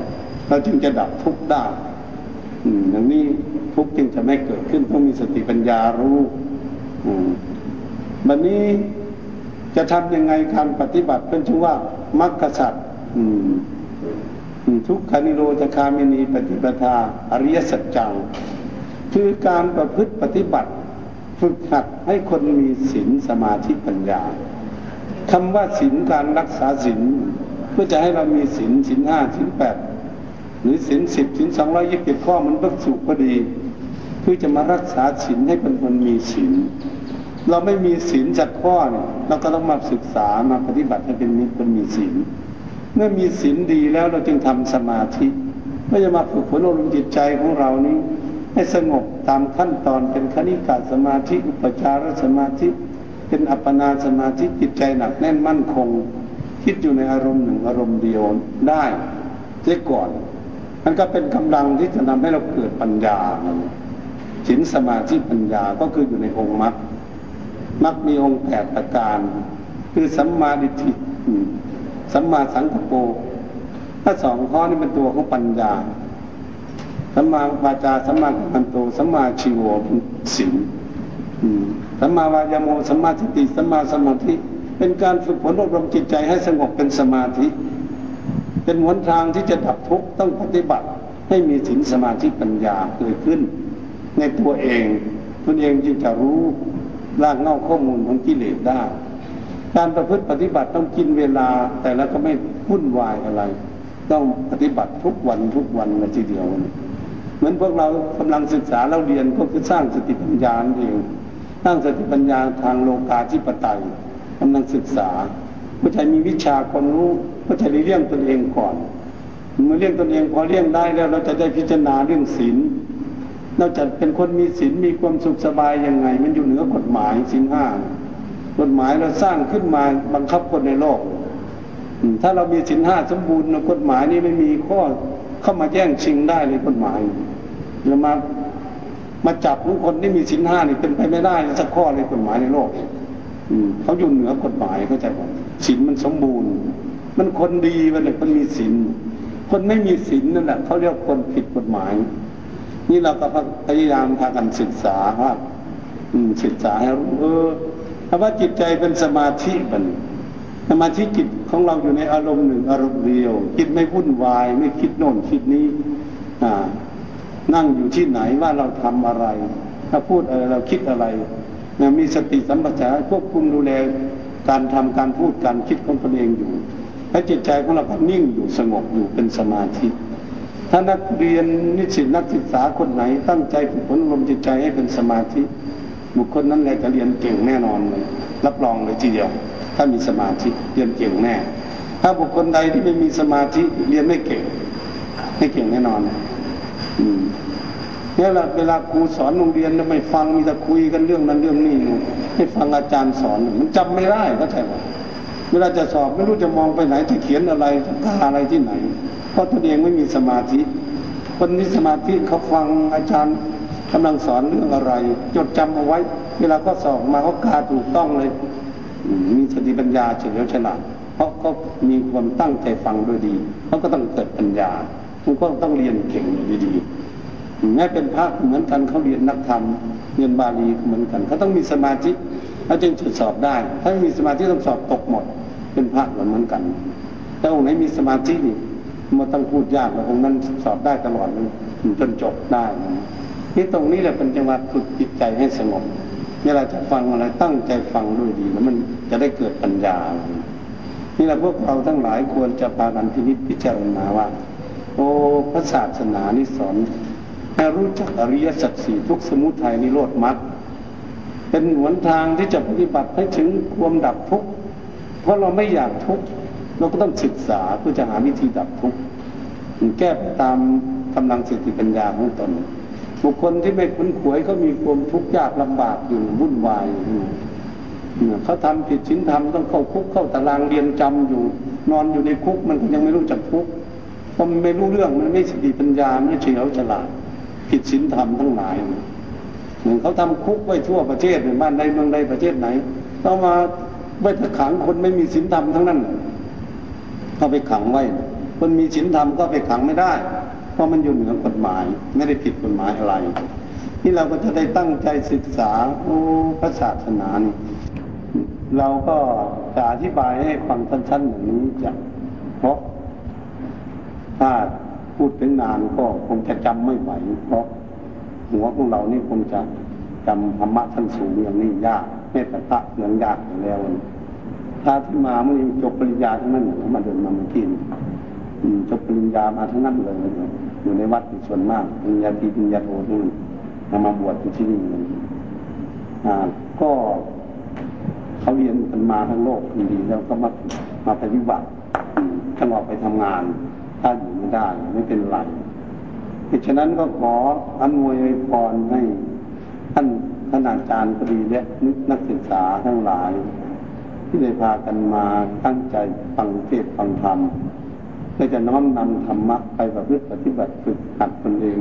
Speaker 1: เราจึงจะดับทุกข์ได้อย่างนี้ทุกข์จึงจะไม่เกิดขึ้นต้องมีสติปัญญารู้วันนี้จะทำยังไงการปฏิบัติเป็นชื่อว่ามรรคสัตว์ ทุกขานิโรธคามินีปฏิปทา อริยสัจจัง คือการประพฤติปฏิบัติ ฝึกหัดให้คนมีศีลสมาธิปัญญาคำว่าศีลการรักษาศีลเพื่อจะให้เรามีศีลศีลห้าศีลแปดหรือศีลสิบศีลสองร้อยยี่สิบข้อมันก็สุพอดีเพื่อจะมารักษาศีลให้เป็นคนมีศีลเราไม่มีศีลจัดข้อเนี่ยเราก็ต้องมาศึกษามาปฏิบัติให้เป็นมิตรคนมีศีล เมื่อมีศีลดีแล้วเราจึงทำสมาธิไม่จะมาฝึกฝนอารมณ์จิตใจของเรานี้ ให้สงบตามขั้นตอนเป็นคณิกาสมาธิอุปจารสมาธิ เป็นอัปปนาสมาธิจิตใจหนักแน่นมั่นคง คิดอยู่ในอารมณ์หนึ่งอารมณ์เดียวได้เสียก่อนมันก็เป็นกำลังที่จะทำให้เราเกิดปัญญาสินสมาธิปัญญาก็คืออยู่ในองค์มรรคมรรคมีองค์แปดประการ คือสัมมาดิฏฐิ สัมมาสังกปรถ้าสองข้อนี้เป็นตัวของปัญญาสัมมาวาจาสัมมากัมมันโตสัมมาชีโวสิงสัมมาวายโมสัมมาสติสัมมาสมาธิ เป็นการฝึกฝนอบรมจิตใจให้สงบเป็นสมาธิ เป็นหนทางที่จะดับทุกข์ต้องปฏิบัติ ให้มีสินสมาธิปัญญาเกิดขึ้น ในตัวเองตัวเองจึงจะรู้รากเง่าข้อมูลของกิเลสได้ การประพฤติปฏิบัติต้องกินเวลา แต่แล้วก็ไม่วุ่นวายอะไร ต้องปฏิบัติทุกวันทุกวันเลยทีเดียวเหมือนพวกเรากำลังศึกษาเราเรียนก็คือสร้างสติปัญญาเองสร้างสติปัญญาทางโลกาธิปไตยกำลังศึกษาผู้ชายมีวิชาความรู้ผู้ชายเลี้ยงตนเองก่อนเมื่อเลี้ยงตนเองพอเลี้ยงได้แล้ว เราจะได้พิจารณาเรื่องศีลเราจะเป็นคนมีศีลมีความสุขสบายยังไง มันอยู่เหนือกฎหมายศีลห้า กฎหมายเราสร้างขึ้นมาบังคับคนในโลก ถ้าเรามีศีลห้าสมบูรณ์กฎหมายนี้ไม่มีข้อเข้ามาแย่งชิงได้เลยกฎหมายหรือมามาจับทุกคนที่มีสินห้านี่เป็นไปไม่ได้สักข้อเลยกฎหมายในโลกเขาอยู่เหนือกฎหมายเข้าใจป่ะสินมันสมบูรณ์ มันคนดีมันเลยมันมีสินคนไม่มีสินนั่นแหละเขาเรียกคนผิดกฎหมาย นี่เราก็พยายามพากันศึกษาว่าศึกษาให้รู้เออ ถ้าว่าจิตใจเป็นสมาธิมันสมาธิจิตของเราอยู่ในอารมณ์หนึ่งอารมณ์เดียว จิตไม่วุ่นวายไม่คิดโน่นคิดนี้นั่งอยู่ที่ไหนว่าเราทำอะไร ถ้าพูดอะไรเราคิดอะไรมีสติสัมปชัญญะควบคุมดูแลการทำการพูดการคิดของตนเองอยู่ให้จิตใจของเราก็นิ่งอยู่สงบอยู่เป็นสมาธิ ถ้านักเรียนนิสิตนักศึกษาคนไหน ตั้งใจฝึกฝนลมจิตใจให้เป็นสมาธิ บุคคลนั้นแหละจะเรียนเก่งแน่นอนเลยรับรองเลยทีเดียว ถ้ามีสมาธิเรียนเก่งแน่ ถ้าบุคคลใดที่ไม่มีสมาธิเรียนไม่เก่ง ไม่เก่งแน่นอนเนี่ยแหละเวลาครูสอนโรงเรียนไม่ฟังมีแต่คุยกันเรื่องนั้นเรื่องนี้ให้ฟังอาจารย์สอนมันจำไม่ได้ก็ใช่ไหมเวลาจะสอบไม่รู้จะมองไปไหนจะเขียนอะไรจะกาอะไรที่ไหน เพราะตัวเองไม่มีสมาธิคนมีสมาธิเขาฟังอาจารย์ กำลังสอนเรื่องอะไร จดจำเอาไว้ เวลาก็สอบมาเขากาถูกต้องเลย มีสติปัญญาเฉลียวฉลาดเพราะก็มีความตั้งใจฟังด้วยดีเขาก็ต้องเกิดปัญญาคุณก็ต้องเรียนเก่งดีๆแม้เป็นพระเหมือนกันเขาเรียนนักธรรมเรียนบาลีเหมือนกันเขาต้องมีสมาธิเขาจึงจะสอบได้ ถ้าไม่มีสมาธิต้องสอบตกหมด เป็นพระเหมือนกันถ้าองค์ไหนมีสมาธินี่มันต้องพูดยากแล้วองค์นั้นสอบได้ตลอดจนจบได้ นี่ตรงนี้แหละเป็นจังหวะฝึกจิตใจให้สงบเวลาจะฟังอะไรตั้งใจฟังด้วยดี แล้วมันจะได้เกิดปัญญา นี่แหละพวกเราทั้งหลายควรจะพากันพินิจพิจารณาว่า โอ้พระศาสนานี่สอนให้รู้จักอริยสัจสี่ทุกสมุทัยนิโรธมรรคเป็นหนทางที่จะปฏิบัติให้ถึงความดับทุกข์เพราะเราไม่อยากทุกข์เราก็ต้องศึกษาเพื่อจะหาวิธีดับทุกข์แก้ตามกำลังสติปัญญาของตน บุคคลที่ไม่คุ้นขวยเขามีความทุกข์ยากลำบากอยู่วุ่นวายอยู่เขาทำผิดศีลธรรมต้องเข้าคุกเข้าตารางเรียนจำอยู่ นอนอยู่ในคุกมันก็ยังไม่รู้จักทุกเพราะมันไม่รู้เรื่องมันไม่สติปัญญาไม่เฉลียวฉลาดผิดศีลธรรมทั้งหลายเหมือนเขาทำคุกไว้ทั่วประเทศในบ้านใดเมืองใดประเทศไหนต้องมาไว้ขังคนไม่มีศีลธรรมทั้งนั้นเขาไปขังไว้ คนมีศีลธรรมก็ไปขังไม่ได้ เพราะมันอยู่เหนือกฎหมาย ไม่ได้ผิดกฎหมายอะไรนี่เราก็จะได้ตั้งใจศึกษาโอ้พระศาสนานี่เราก็จะอธิบายให้ฟังสั้นๆอย่างนี้จะเพราะถ้าพูดถึงนานก็คงจะจำไม่ไหวเพราะหัวของเรานี่คงจะจำธรรมะชั้นสูงอย่างนี้ยากเมตตาเหมือนยากอยู่แล้วถ้าที่มาเมื่อจบปริญญาทั้งนั้นมาเดินมาเมื่อกี้ จบปริญญามาทั้งนั้นเลยอยู่ในวัดส่วนมากปริญญาตีปริญญาโททั้งนั้นมาบวชที่นี่ก็เขาเรียนกันมาทั้งโลกดีแล้วก็มามาปฏิบัติถ้าออกไปทำงาน ถ้าอยู่ไม่ได้ไม่เป็นไรเพราะฉะนั้นก็ขออนุวยพรให้ท่านท่านอาจารย์พอดีและนักศึกษาทั้งหลาย ที่ได้พากันมาตั้งใจฟังเทศฟังธรรม เพื่อจะน้อมนำธรรมะไปประพฤติปฏิบัติฝึกหัดตนเอง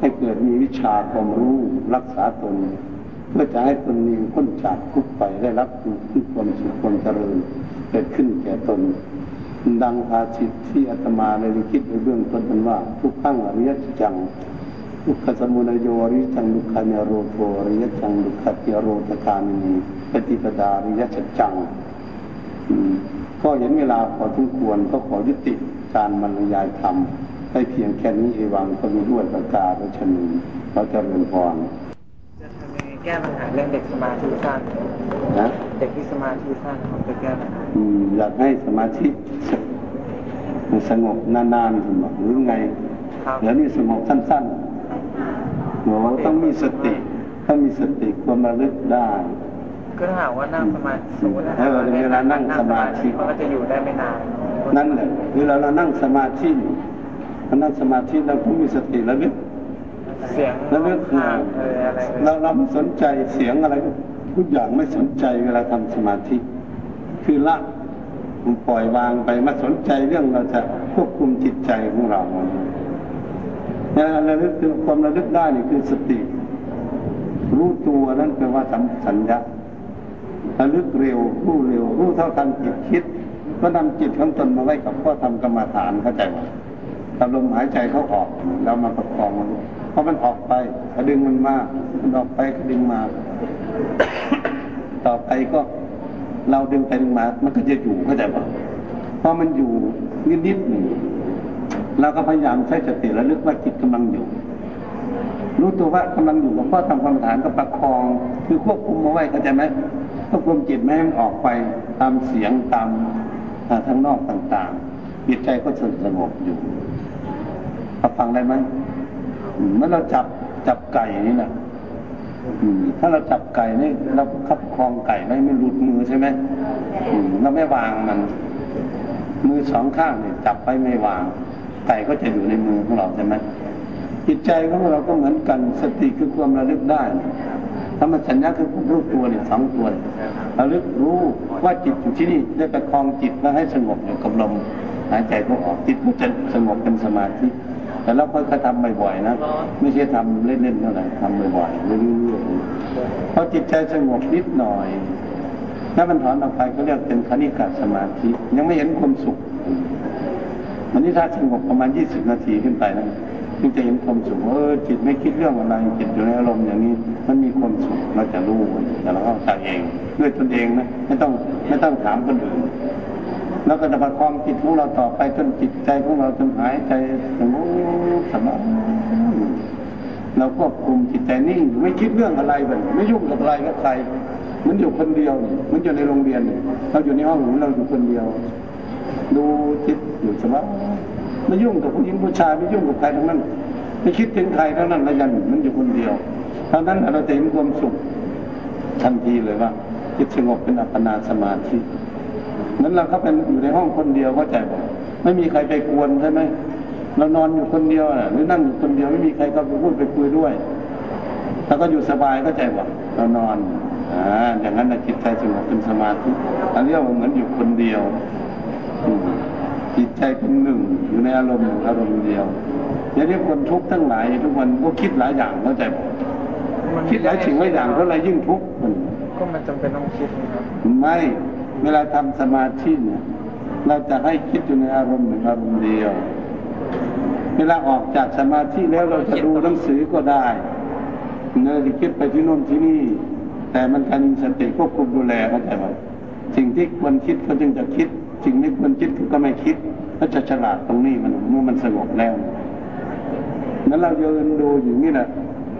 Speaker 1: ให้เกิดมีวิชาความรู้รักษาตนเพื่อจะให้ตนเองพ้นจากทุกไปได้รับความสุขความเจริญเกิดขึ้นแก่ตน ดังภาสิทที่อาตมาในคิดในเบื้องต้นว่า ทุกขั้งอริยจังทุกขสมุนโยริจังดุขานโรโทริยจังดุขติโรตกานีปฏิปดาริยจัง ก็เห็นเวลาพอทุกควรก็ขอยุติการบรรยายธรรมให้เพียงแค่นี้เอวังก็มีด้วยประกาศชนีเราจะเรียนพร
Speaker 2: จะทำยังไงแก้ปัญหาเรื่องเด็กสมาธิสั้นนะเด็กที่สมาธิสั้นเขาจะแก้ปัญหา
Speaker 1: อยากให้สมาธิสงบนานๆหรือไงแล้วนี่สงบสั้นๆโอ้ต้องมีสติต้องมีสติความระลึกได้
Speaker 2: ก็ถ้าว่านั่งสมาธิสมมติ
Speaker 1: ถ้าเราเวลานั่งสมาธิ
Speaker 2: มันก็จะอยู่ได้ไม่นาน
Speaker 1: นั่นแหละเวลาเรานั่งสมาธิเรานั่งสมาธิเราต้องมีสติระลึก
Speaker 2: เสียง
Speaker 1: ระลึกเราเราไม่สนใจเสียงอะไรทุกอย่างไม่สนใจเวลาทำสมาธิ คือละมันปล่อยวางไปมาสนใจเรื่องเราจะควบคุมจิตใจของเรานะระลึกคือความระลึกได้นี่คือสติ รู้ตัวนั่นแปลว่าสัญญา ระลึกเร็วรู้เร็วรู้เท่าทันจิตคิด ก็นำจิตของตนมาไว้กับข้อทำกรรมฐานเข้าใจไหมลมหายใจเขาออกเรามาประคองมันเพราะมันออกไปก็ดึงมันมามันออกไปก็ดึงมา ต่อไปก็เราดึงไปดึงมา มันก็จะอยู่เข้าใจไหมพอมันอยู่นิดๆหนึ่งเราก็พยายามใช้สติระลึกว่าจิตกำลังอยู่ รู้ตัวว่ากำลังอยู่หลวงพ่อทำกรรมฐานก็ประคอง คือควบคุมเอาไว้เข้าใจไหม ควบคุมจิตไม่ให้มันออกไปตามเสียงตามทางนอกต่างๆจิตใจก็สงบอยู่ฟังได้ไหมเมื่อเราจับจับไก่นี่นะถ้าเราจับไก่นี่เราคับคลองไก่ไม่ไม่หลุดมือใช่ไหมเราไม่วางมัน มือสองข้างเนี่ยจับไปไม่วาง ไก่ก็จะอยู่ในมือของเราใช่ไหมจิตใจของเราก็เหมือนกันสติคือความระลึกได้ ธรรมสัญญาคือรู้ตัวเนี่ยสองตัวระลึกรู้ว่าจิตอยู่ที่นี่ได้ประคองจิตแล้วให้สงบอยู่กับลมหายใจก็ออกจิตก็จะสงบเป็นสมาธิแต่เราค่อยๆทำบ่อยๆนะไม่ใช่ทำเล่นๆเท่าไหร่ทำบ่อยๆเรื่อยๆพอจิตใจสงบนิดหน่อยถ้ามันถอนออกไปก็เรียกเป็นคณิกาสมาธิ ยังไม่เห็นความสุขอันนี้ถ้าสงบประมาณยี่สิบนาทีขึ้นไปนะ จึงจะเห็นความสุขเออจิตไม่คิดเรื่องอะไรจิตอยู่ในอารมณ์อย่างนี้ มันมีความสุขเราจะรู้แต่เราเข้าใจเองด้วยตนเองนะไม่ต้องไม่ต้องถามคนอื่นแล้วก็จะประคองจิตของเราต่อไปจนจิตใจของเราจนหายใจสงบสบายเราควบคุมจิตใจนิ่งไม่คิดเรื่องอะไรแบบไม่ยุ่งกับอะไรกับใครมันอยู่คนเดียวมันอยู่ในโรงเรียน เราอยู่ในห้องเราอยู่คนเดียว ดูจิตอยู่สมอไม่ยุ่งกับผู้หญิงผู้ชายไม่ยุ่งกับใครทั้งนั้นไม่คิดถึงใครทั้งนั้นระยันมันอยู่คนเดียวเท่านั้นเราจะเห็นความสุขทันทีเลยว่าจิตสงบเป็นอัปปนาสมาธินั้นเราเข้าไปอยู่ในห้องคนเดียวเข้าใจบ่ไม่มีใครไปกวนใช่ไหมเรานอนอยู่คนเดียวนะหรือนั่งอยู่คนเดียวไม่มีใครก็ไปพูดไปคุยด้วยแล้วก็อยู่สบายก็ใจว่าเรานอนอ่าอย่างนั้นจิตใจสงบเป็นสมาธิอันนี้เราเหมือนอยู่คนเดียว จิตใจเป็นหนึ่งอยู่ในอารมณ์อารมณ์เดียวอย่างนี้คนทุกข์ทั้งหลายทุกวันก็คิดหลายอย่างเข้าใจผมคิดหลายสิ่งหลายอย่างก็เลยยิ่งทุกข์
Speaker 2: ก็มันจำเป็นต้องคิดนะครับ
Speaker 1: ไม่เวลาทำสมาธิเนี่ย เราจะให้คิดอยู่ในอารมณ์หนึ่งอารมณ์เดียว เวลาออกจากสมาธิแล้วเราจะดูหนังสือก็ได้เนื้อที่คิดไปที่โน่นที่นี่ แต่มันการมีสติควบคุมดูแลเข้าใจไหมสิ่งที่ควรคิดเขาจึงจะคิด สิ่งที่ควรคิดก็ไม่คิดก็จะฉลาดตรงนี้มันเมื่อมันสงบแล้วนั้นเรายืนดูอยู่นี่แหละ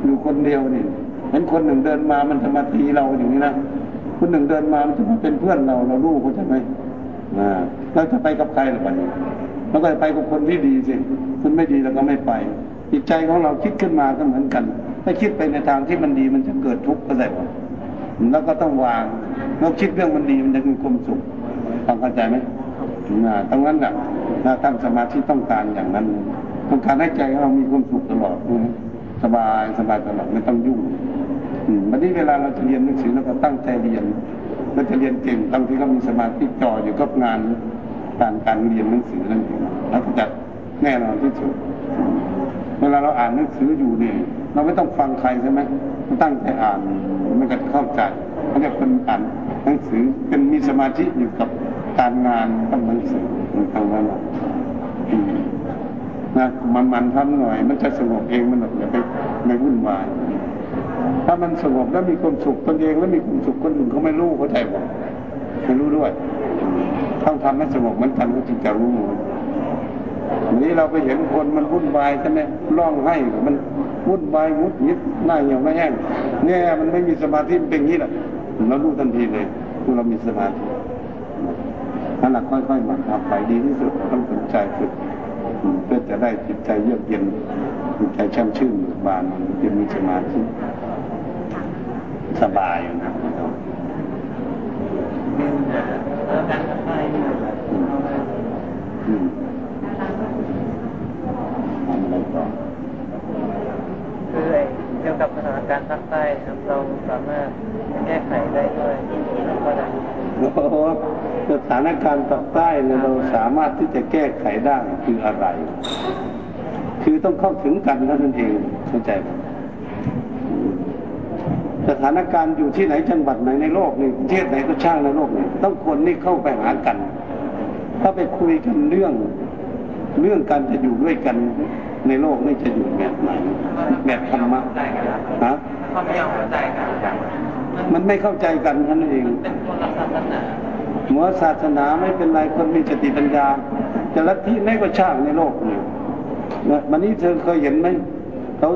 Speaker 1: อยู่คนเดียวนี่เห็นคนหนึ่งเดินมามันจะมาตีเราอย่างนี้นะคนหนึ่งเดินมามันจะมาเป็นเพื่อนเราเราลูกเขาจะไหมเราจะไปกับใครหรือเปล่าเราก็ไปกับคนที่ดีสิคนไม่ดีเราก็ไม่ไปจิตใจของเราคิดขึ้นมาก็เหมือนกันถ้าคิดไปในทางที่มันดีมันจะเกิดทุกข์ก็ได้แล้วก็ต้องวางเราคิดเรื่องมันดีมันจะมีความสุข ฟังเข้าใจไหมนะตรงนั้นแหละนะทำสมาธิต้องการอย่างนั้น ต้องการให้ใจเรามีความสุขตลอดสบายสบายตลอดไม่ต้องยุ่งวันนี้เวลาเราจะเรียนหนังสือเราก็ตั้งใจเรียนเราจะเรียนเก่งบางทีก็มีสมาธิจ่ออยู่กับงานการการเรียนหนังสือนั่นเองแล้วก็จะแน่นอนที่สุด เวลาเราอ่านหนังสืออยู่เนี่ย เราไม่ต้องฟังใครใช่ไหมตั้งใจอ่านมันก็เข้าใจเขาเรียกคนอ่านหนังสือเป็นมีสมาธิอยู่กับการงานต้องหนังสือทางนั้นนะมันมันทำหน่อย มันจะสงบเองมันหอย่าไปไม่วุ่นวายถ้ามันสงบแล้วมีความสุขตนเองแล้วมีความสุขคนอื่นเขาไม่รู้เขาใจบอกไม่รู้ด้วยต้องทำให้สงบเหมือนกันเขาจึงจะรู้วัน นี้เราไปเห็นคนมันวุ่นวายใช่ไหมร้องไห้มันวุ่นวายงุดยิดหน้าเหี่ยวไม่แห้งเนี่ยมันไม่มีสมาธิเป็นอย่างนี้แหละเรารู้ทันทีเลยคือเรามีสมาธินั่นแหละค่อยๆมันทำไปดีที่สุดต้องสนใจฝึกเพื่อจะได้จิตใจเยือกเย็นจิตใจช่ำชื่นบานจะมีสมาธิสบายอยู่นะแล้ วการไป
Speaker 2: คือเกี่ยวกับสถานการณ์ภาคใต้ครับเราสามารถแก้ไขได้ด้วยก็ได้
Speaker 1: สถานการณ์ภาคใต้เนี่ยเราสามารถที่จะแก้ไขได้คืออะไร คือต้องเข้าถึงกันนั่นเองเข้าใจไหมสถานการณ์อยู่ที่ไหนจังหวัดไหนในโลกนี่ประเทศไหนก็ช่างในโลกนี่ต้องคนนี่เข้าไปหากัน ถ้าไปคุยกันเรื่อง เรื่องการจะอยู่ด้วยกัน ในโลกนี่จะอยู่แบบไหน แบบธรรมะฮะมันไม่เข้าใจกันนั่นเองหัวศาสนาไม่เป็นไรคนมีสติปัญญาจะลัทธิไหนก็ช่างในโลกนี่วันนี้เธอเคยเห็นไหมเขา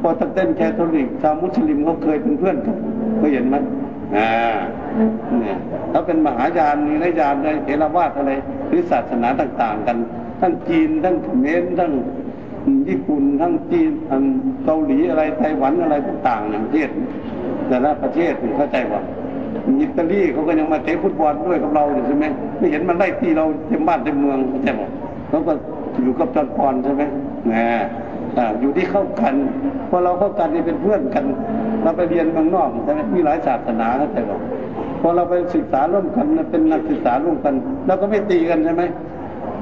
Speaker 1: โปรเตสแตนต์คาทอลิกชาวมุสลิมเขาเคยเป็นเพื่อนกันเคยเห็นไหมอ่าเนี่ยเขาเป็นมหายานมีนายานในเทรวาสอะไรหรือศาสนาต่าง ๆ กัน ทั้งจีนทั้งเขมรทั้ง ญี่ปุ่นทั้งจีนทั้งเกาหลีอะไรไต้หวันอะไรต่างๆอย่างประเทศแต่ละประเทศเข้าใจว่าอิตาลีเขาก็ยังมาเตะฟุตบอลด้วยกับเราอยู่ใช่ไหมไม่เห็นมันไล่ตีเราเต็มบ้านเต็มเมืองเข้าใจบอกเขาก็อยู่กับจอนปอนใช่ไหมนะอยู่ที่เข้ากันพอเราเข้ากันนี่เป็นเพื่อนกัน เราไปเรียนเมืองนอกใช่ไหมมีหลายศาสนาเข้าใจบอกพอเราไปศึกษาร่วมกันเป็นนักศึกษาร่วมกันเราก็ไม่ตีกันใช่ไหม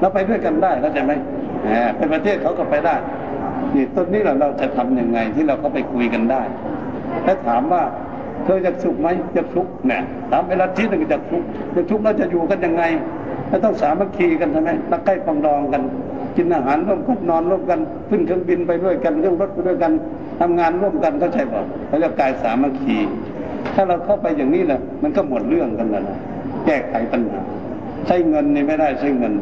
Speaker 1: เราไปด้วยกันได้เข้าใจไหม เป็นประเทศเขาก็ไปได้นี่ต้นนี้เราเราจะทํำยังไงที่เราก็ไปคุยกันได้ ถ้าถามว่าเธอจะสุขไหมจะสุขเนี่ยถามเวลาที่หนึ่งจะสุขจะสุขเราจะอยู่กันยังไงเราต้องสามัคคีกันใช่ไหมรักใกล้ปองดองกัน กินอาหารร่วมกันนอนร่วมกันขึ้นเครื่องบินไปด้วยกันเรื่องรถไปด้วยกันทำงานร่วมกันเข้าใจป่ะเขาเรียกกายสามัคคี ถ้าเราเข้าไปอย่างนี้แหละมันก็หมดเรื่องกันแล้วแก้ไขปัญหา ใช้เงินนี่ไม่ได้ใช้เงิน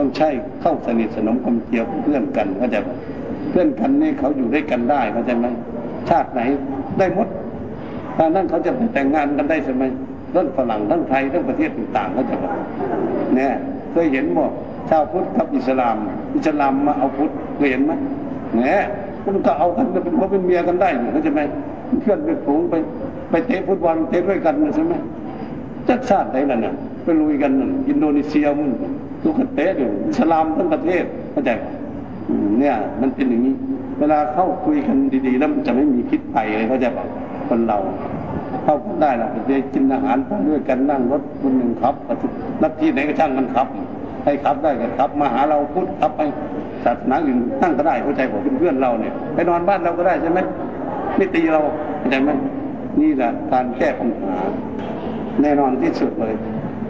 Speaker 1: ต้องใช้เข้าสนิทสนมกลมเกลียวเพื่อนกันเข้าใจป่ะเพื่อนกันนี่เขาอยู่ด้วยกันได้เข้าใจไหมชาติไหนได้หมดถ้านั้นเขาจะแต่งงานกันได้ใช่ไหมทั้งฝรั่งทั้งไทยทั้งประเทศต่างๆเขาจะบอกเนี่ยเคยเห็นบอกชาวพุทธกับอิสลาม อิสลามมาเอาพุทธเคยเห็นไหมเนี่ยมันก็เอากันเป็นเขาเป็นเมียกันได้เขาจะไหมเพื่อนไปฝูงไปไปเตะฟุตบอลเตะด้วยกันใช่ไหมจักชาติไหนล่ะเนี่ยไปลุยกันอินโดนีเซียมึง ทุกประเทศอยู่สลามทั้งประเทศเข้าใจเนี่ย มันเป็นอย่างนี้ เวลาเข้าคุยกันดีๆ แล้วมันจะไม่มีพิษภัยเลยเข้าใจะคนเรา เข้ากันได้ละไปกินอาหารด้วยกันนั่งรถคนหนึ่งครับนักที่ไหนก็ช่างมันครับให้ครับได้ก็ครับมาหาเราพูดครับไปศาสนาอื่นนั่งก็ได้เข้าใจผมเป็นเพื่อนเราเนี่ยไปนอนบ้านเราก็ได้ใช่ไหมไม่ตีเราเข้าใจไหมนี่แหละการแก้ปัญหาแน่นอนที่สุดเลย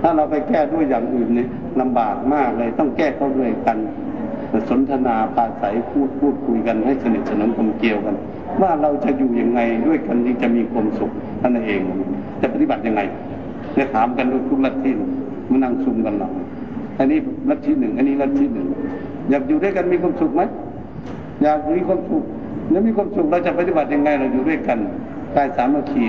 Speaker 1: ถ้าเราไปแก้ด้วยอย่างอื่นเนี่ยลำบากมากเลย ต้องแก้เข้าด้วยกันสนทนาปาศัยพูดพูดคุยกันให้สนิทสนมกลมเกลียวกัน ว่าเราจะอยู่ยังไงด้วยกันที่จะมีความสุขท่านเอง จะปฏิบัติยังไงจะถามกันด้วยทุกลัทธิมานั่งซุมกันเราอันนี้ลัทธิหนึ่งอันนี้ลัทธิหนึ่งอยากอยู่ด้วยกันมีความสุขไหมอยากมีความสุขแล้วมีความสุขเราจะปฏิบัติยังไงเราอยู่ด้วยกันกายสามัคคี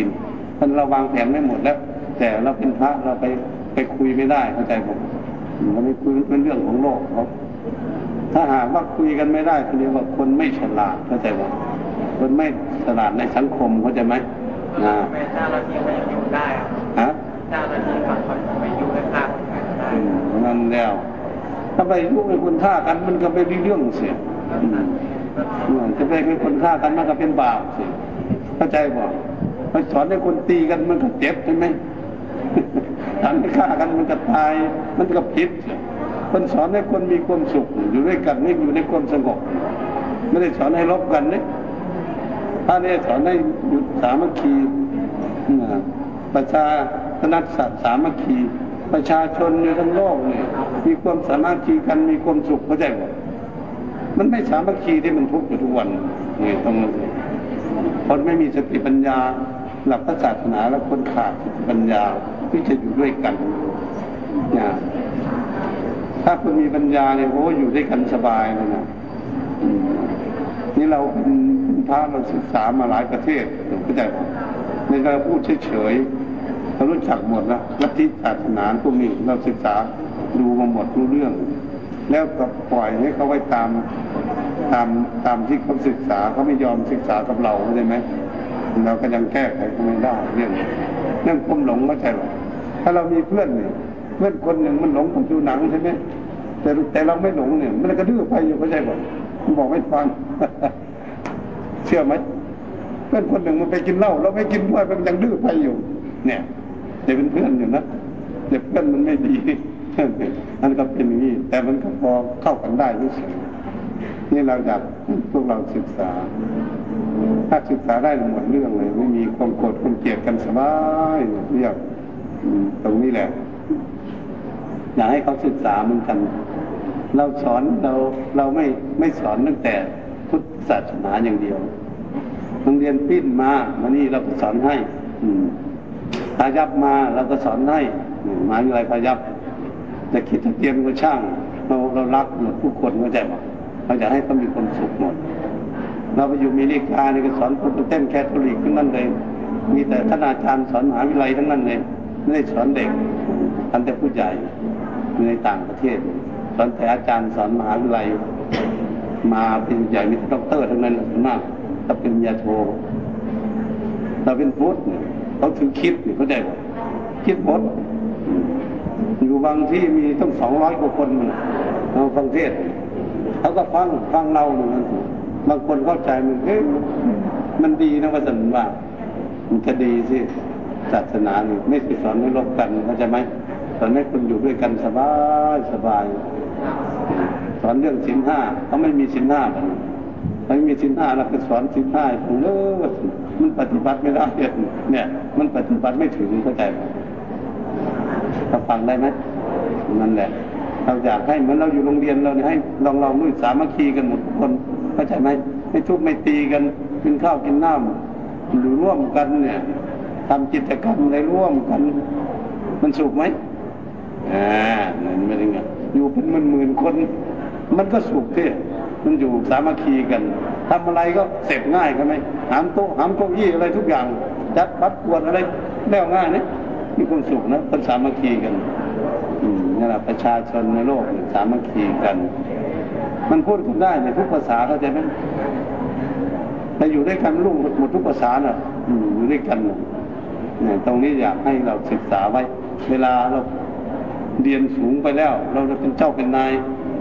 Speaker 1: มันเราวางแผนไม่หมดแล้ว แต่เราเป็นพระเราไป ไปคุยไม่ได้เข้าใจผมเราไม่คุยเป็นเรื่องของโลกเขาถ้าหากว่าคุยกันไม่ได้เขาเรียกว่าคนไม่ฉลาดเข้าใจไหมคนไม่ฉลาดในสังคมเข้าใจไหม
Speaker 2: นะไม่เจ้าหน้าที่ไม่อยู่ได้ฮะเจ้าหน้าที่ฝั่งคนไม่อยู่ในข้างได้
Speaker 1: นั่นแล้วถ้าไปยุ่งในคนฆ่ากันมันก็เป็นเรื่องเสียจะไปเป็นคนฆ่ากันมันก็เป็นบาปสิเข้าใจบ่ไปสอนให้คนตีกันมันก็เจ็บใช่ไหม สอนให้ฆ่ากันมันก็ตาย มันก็ผิดคนสอนให้คนมีความสุข อยู่ด้วยกันไม่อยู่ในความสงบ ไม่ได้สอนให้ลบกันนี่ถ้าเนี่ยสอนให้หยุดสามัคคีประชาธนัตสัตสามัคคี ประชาชนอยู่ทั้งโลกเนี่ยมีความสามัคคีกันมีความสุขเข้าใจไหมมันไม่สามัคคีที่มันทุกข์อยู่ทุกวันนี่ต้องคนไม่มีสติปัญญา หลักพระศาสนาแล้วคนขาดสติปัญญา ที่จะอยู่ด้วยกันนะถ้าคุณมีปัญญาเนี่ยโอ้อยู่ด้วยกันสบายเลยนะนี่เราเป็นพระเราศึกษามาหลายประเทศเข้าใจในการพูดเฉยๆเรารู้จักหมดแล้วลัทธิศาสนาพวกนี้เราศึกษาดูมาหมดรู้เรื่อง แล้วก็ปล่อยให้เขาไว้ตามตามตามที่เขาศึกษาเขาไม่ยอมศึกษากับเราใช่ไหมเราก็ยังแก้ไขเขาไม่ได้เรื่องเรื่องความหลงไม่ใช่หรอ ถ้าเรามีเพื่อนเนี่ยเพื่อนคนหนึ่งมันหลงกับดูหนังใช่ไหมแต่แต่เราไม่หลงเนี่ย มันก็ดื้อไปอยู่เข้าใจบ่มันบอกไม่ฟัง เชื่อไหมเพื่อนคนหนึ่งมันไปกินเหล้าเราไม่กินด้วยมันยังดื้อไปอยู่ เนี่ยจะเป็นเพื่อนอยู่นะแต่เพื่อนมันไม่ดีอันก็เป็นอย่างนี้แต่มันก็พอเข้ากันได้รู้สึกนี่เราอยากพวกเราศึกษา ถ้าศึกษาได้หมดเรื่องเลย ไม่มีความโกรธความเกลียดกันสบายเรียก ตรงนี้แหละ อยากให้เขาศึกษาเหมือนกัน เราสอนเราเราไม่ไม่สอนตั้งแต่พุทธศาสนาอย่างเดียวโรงเรียนปิ้นมามานี่เราก็สอนให้พายับมาเราก็สอนให้มาอะไรพายับจะคิดจะเตรียมก็ช่าง เราเรารักหมดทุกคนเข้าใจไหมเราจะให้เขามีความสุขหมดเราไปอยู่มีนิกาเนี่ก็สอนพุทธเต้นแคทอลิกทั้งนั้นเลย มีแต่ท่านอาจารย์สอนมหาวิทยาลัยทั้งนั้นเลย ไม่ได้สอนเด็กท่านแต่ผู้ใหญ่ในต่างประเทศสอนแต่อาจารย์สอนมหาวิทยาลัย มาเป็นใหญ่มีด็อกเตอร์ทั้งนั้นมากถ้าเป็นยาโทเราเป็นพุทธเขาถือคิดเขาได้คิดหมดอยู่บางที่มีต้องสองร้อยกว่าคนเราฟังเทศเขาก็ฟังฟังเราเหมือนกันบางคนเข้าใจมันเฮ้ยมันดีนะว่าสันว่า มันจะดีสิ ศาสนานี่ไม่สอนให้ลบกันเข้าใจไหมสอนให้คนอยู่ด้วยกันสบายสบายสอนเรื่องสินห้าเขาไม่มีสินห้าเขาไม่มีสินห้าเราก็สอนสินห้าผมเออมันปฏิบัติไม่ได้เนี่ย มันปฏิบัติไม่ถึงเข้าใจไหมเขาฟังได้ไหมนั่นแหละเราอยากให้เหมือนเราอยู่โรงเรียนเราเนี่ยให้ลองลองด้วยสามัคคีกันหมดทุกคนเข้าใจไหมไม่ทุบไม่ตีกันกินข้าวกินน้ำหรือร่วมกันเนี่ย ทำกิจกรรมอะไรร่วมกัน มันสุขไหมอ่านั่นไม่ได้ไงอยู่เป็นหมื่นหมื่นคน มันก็สุขที่มันอยู่สามัคคีกันทำอะไรก็เสร็จง่ายใช่ไหมหามโต๊ะหามเก้าอี้อะไรทุกอย่าง จัดปัดกวดอะไรแล้วง่ายเนี่ยมีความสุขนะคนสามัคคีกันนี่แหละประชาชนในโลกสามัคคีกัน มันพูดกันได้ในทุกภาษาเข้าใจไหมแต่อยู่ด้วยกันรุ่งหมดทุกภาษาน่ะอยู่ด้วยกัน เนี่ยตรงนี้อยากให้เราศึกษาไว้ เวลาเราเรียนสูงไปแล้ว เราจะเป็นเจ้าเป็นนาย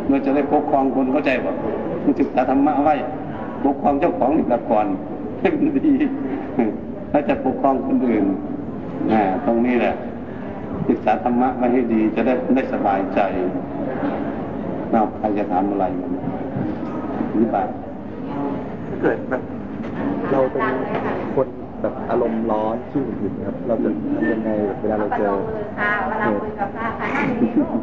Speaker 1: เราจะได้ปกครองคนเข้าใจป่ะศึกษาธรรมะไว้ปกครองเจ้าของนี่ละก่อนให้มันดีแล้วจะปกครองคนอื่นนะตรงนี้แหละศึกษาธรรมะไว้ให้ดีจะได้ได้สบายใจนอกใครจะทำอะไรมันนี่ป่ะ
Speaker 3: ถ้าเกิดแบบเราเป็นคน แบบอารมณ์ร้อนขี้หงุดหงิดครับ เราจะทำยังไงแบบเวลาเรา
Speaker 4: ประ
Speaker 3: เจ
Speaker 4: ล
Speaker 3: อง
Speaker 4: มือค่ะเวลาคุยกับพระค่ะนั่งดีลูก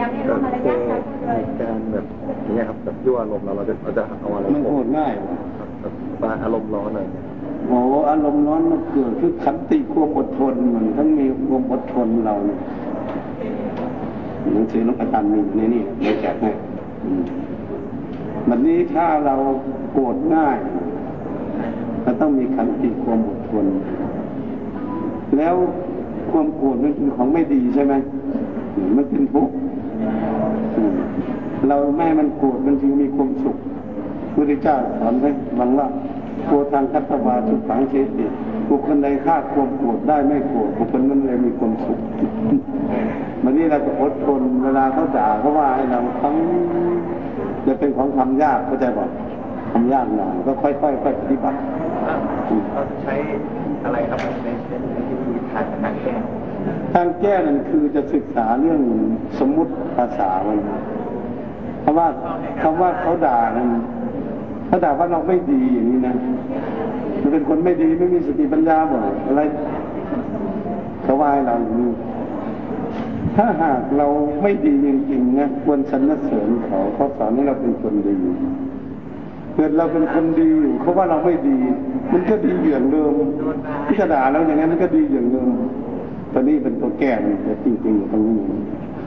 Speaker 4: ยังไม่
Speaker 3: แบ
Speaker 4: รู้
Speaker 3: บ
Speaker 4: มาร
Speaker 3: เจ
Speaker 4: ยา
Speaker 3: อ
Speaker 4: ทการพูดเลย
Speaker 3: เหตุการณ์แบบอย่างเงี้ยครับแบบยั่วอารมณ์เราเราจะเราจะเอาอะไร
Speaker 1: มันพูดง่าย
Speaker 3: ครับแบบมาอารมณ์ร้อนอะไรเงี้ย
Speaker 1: โอ้อารมณ์ร้อนมันเกิดคือขันติความอดทนมันทั้งมีความอดทนเราเนี่ยหนังสือหลวงอาจารย์มีอยู่ในนี่เดี๋ยวแจกให้อืมวันนี้ถ้าเราโกรธง่าย เราต้องมีขันติความอดทน แล้วความโกรธมันเป็นของไม่ดีใช่ไหมมันเป็นทุกข์เราแม่มันโกรธมันจึงมีความสุขพระพุทธเจ้าสอนไว้บังว่าโกทางคัตวาสุขังเชติบุคคลใดฆ่าความโกรธได้ไม่โกรธบุคคลนั้นเลยมีความสุขวันนี้เราจะอดทนเวลาเขาด่าเขาว่าให้เราทั้งจะเป็นของทำยากเข้าใจป่ะทำยากหน่อยก็ค่อยๆค่อยปฏิบัติ
Speaker 3: เราจะใช้อะไรครับในในวิธีทางการแก้
Speaker 1: ทางแก้นั่นคือจะศึกษาเรื่องสมมุติภาษามันเพราะว่าคำว่าเขาด่านั้นเขาด่าว่าเราไม่ดีอย่างนี้นะมันเป็นคนไม่ดีไม่มีสติปัญญาบ่อะไรเขาว่าให้เราอย่างนี้ถ้าหากเราไม่ดีจริงๆนะควรสรรเสริญเขาเขาสอนให้เราเป็นคนดี เกิดเราเป็นคนดีอยู่เขาว่าเราไม่ดี มันก็ดีอย่างเดิมที่จะด่าเราอย่างนั้นมันก็ดีอย่างเดิมตัวนี้เป็นตัวแก้มันแต่จริงๆตรงนี้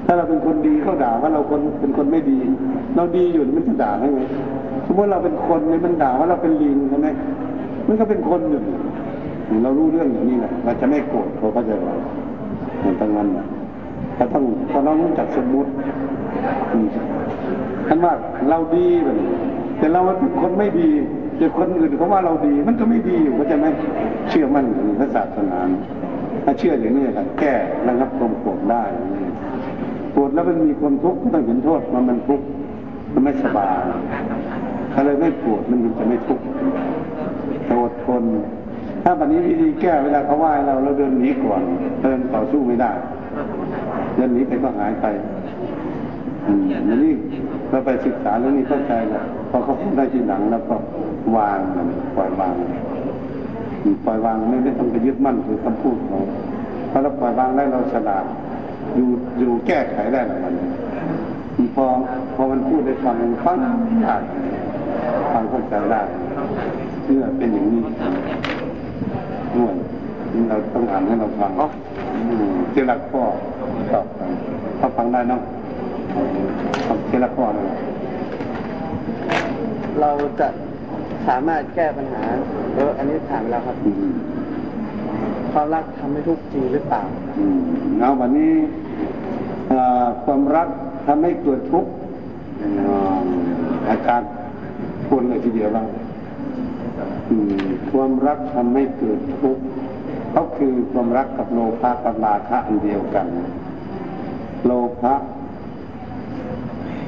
Speaker 1: ถ้าเราเป็นคนดีเขาด่าว่าเราคนเป็นคนไม่ดี เราดีอยู่มันจะด่าได้ไงสมมติเราเป็นคนเนี่ยมันด่าว่าเราเป็นลิงใช่ไหมมันก็เป็นคนอยู่เรารู้เรื่องอย่างนี้แหละเราจะไม่โกรธเขาก็จะเราเหมือนตั้งนั้นนะถ้าต้องถ้าเรารู้จักสมมุติอืมท่านว่าเราดีแบบนี้ แต่เราเป็นคนไม่ดีแต่คนอื่นเขาว่าเราดี มันก็ไม่ดีอยู่เข้าใจไหมเชื่อมั่นในพระศาสนาถ้าเชื่ออย่างนี้ครับแก้ระงับความโกรธได้โกรธแล้วมันมีความทุกข์ต้องเห็นโทษว่ามันทุกข์มันไม่สบายถ้าเลยไม่โกรธมันจะไม่ทุกข์อดทน ถ้าแบบนี้วิธีแก้เวลาเขาว่าเราเราเดินหนีก่อนเดินต่อสู้ไม่ได้เดินหนีไปก็หายไปอืมอันนี้ เราไปศึกษาเรื่องนี้เข้าใจแล้วพอเขาพูดได้ทีหลังแล้วก็วางมันปล่อยวางปล่อยวางไม่ได้ต้องไปยึดมั่นถือคำพูดเขาพอเราปล่อยวางได้เราฉลาดอยู่อยู่แก้ไขได้หรือมันพอพอมันพูดได้ฟังฟังได้ฟังเข้าใจได้เมื่อเป็นอย่างนี้ด้วยเราต้องอ่านให้เราฟังอืมเจรักพ่อตอบกันเขาฟังได้เนาะ เจรักพ่อเลย
Speaker 2: เราจะสามารถแก้ปัญหาเอออันนี้ถามแล้วครับ
Speaker 1: อืม
Speaker 2: ความรักทำให้ทุกข์จริงหรือเปล่า
Speaker 1: อืมเอาวันนี้อ่าความรักทำให้เกิดทุกข์อ่าอาจารย์พูดเลยทีเดียวว่าอืมความรักทำให้เกิดทุกข์เขาคือความรักกับโลภะกับราคะอันเดียวกัน โลภะ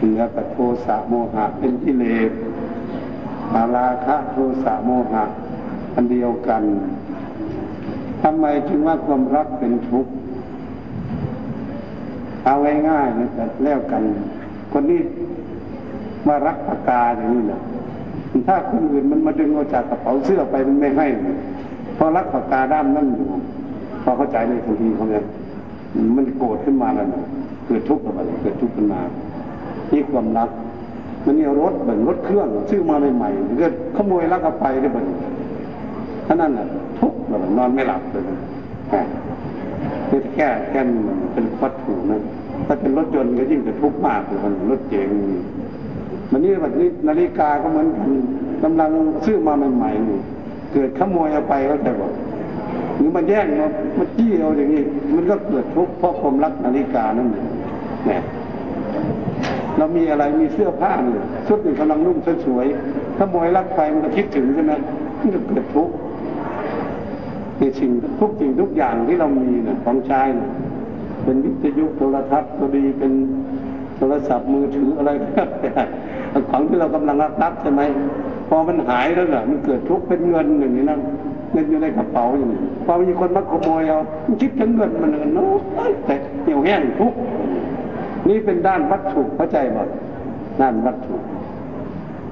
Speaker 1: เหนือกับโทสะโมหะเป็นกิเลสอาราคะโทสะโมหะ อันเดียวกันทำไมจึงว่าความรักเป็นทุกข์เอาง่ายๆนะแต่แล้วกัน คนนี้มารักปากกาอย่างนี้นะถ้าคนอื่นมันมาดึงเอาจากกระเป๋าเสื้อไปมันไม่ให้เพราะรักปากกาด้ามนั่นอยู่พอเข้าใจในทันทีเขาเนี่ยมันโกรธขึ้นมาแล้วนะเกิดทุกข์อะไรเกิดทุกข์ขึ้นมา นี่ความรักมันเนี่รถเหมือนรถเครื่องซื้อมาใหม่ๆเกิดขโมยลักเอาไปได้เหมือนท่านั้นน่ะทุกข์แบบนอนไม่หลับเลยนะคือแก้แก้มันเป็นวัตถุนะถ้าเป็นรถยนต์ก็ยิ่งจะทุกข์มากเลยมันรถเก๋งมันนี่แบบนี้นาฬิกาก็เหมือนกันกำลังซื้อมาใหม่ๆเกิดขโมยเอาไปก็แต่บอกหรือมันแย่งมามันจี้เอาอย่างนี้ มันก็เกิดทุกข์เพราะความรักนาฬิกานั่นเองเนี่ย เรามีอะไรมีเสื้อผ้าเนี่ยชุดหนึ่งกำลังนุ่งสวยๆขโมยลักไปมันก็คิดถึงใช่ไหมมันก็เกิดทุกข์ในสิ่งทุกสิ่งทุกอย่างที่เรามีนี่ยของใช้นี่ยเป็นวิทยุโทรทัศน์ก็ดีเป็นโทรศัพท์มือถืออะไรก็แล้วแต่ของที่เรากำลังรักรักใช่ไหมพอมันหายแล้วน่ะมันเกิดทุกข์เป็นเงินอย่างนี้นะเงินอยู่ในกระเป๋าอย่างนี้พอมีคนมาขโมยเอาคิดถึงเงินมันเนาะแต่เหี่ยวแห้งทุกข์ นี่เป็นด้านวัตถุเข้าใจบ่ด้านวัตถุ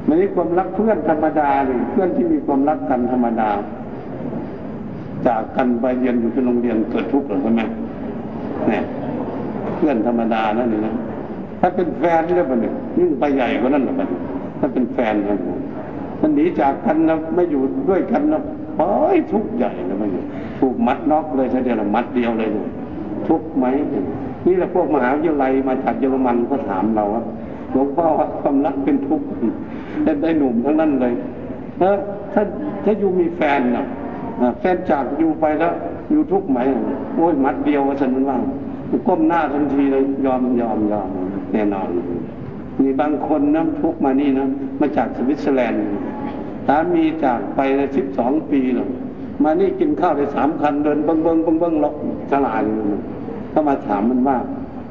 Speaker 1: ไม่ใช่ความรักเพื่อนธรรมดาหรือเพื่อนที่มีความรักกันธรรมดา จากกันไปเรียนอยู่ที่โรงเรียนเกิดทุกข์หรือใช่ไหมเนี่ยเพื่อนธรรมดานั่นนี่นะถ้าเป็นแฟนเนี่ยมันยิ่งไปใหญ่กว่านั้นหรอมันถ้าเป็นแฟนนะมันหนีจากกันนะไม่อยู่ด้วยกันนะโอ้ยทุกข์ใหญ่เลยมันถูกมัดน็อกเลยทีเดียวมัดเดียวเลยทุกข์ไหม นี่แหละพวกมหาวิทยาลัยมาจากเยอรมันก็ถามเราว่าหลวงพ่อว่าความรักเป็นทุกข์ได้หนุ่มทั้งนั้นเลยเออถ้าถ้าอยู่มีแฟนนะแฟนจากอยู่ไปแล้วอยู่ทุกข์ไหมโอ้ยมัดเดียวว่าฉันมันว่าก้มหน้าทันทีเลยยอมยอมยอมแน่นอนมีบางคนน้ำทุกมานี่นะมาจากสวิตเซอร์แลนด์สามีจากไปสิบสองปีแล้วมานี่กินข้าวได้สามคันเดินเบิ้งเบิ้งเบิ้งเบิ้งหลอกฉลาดเขามาถามมันว่า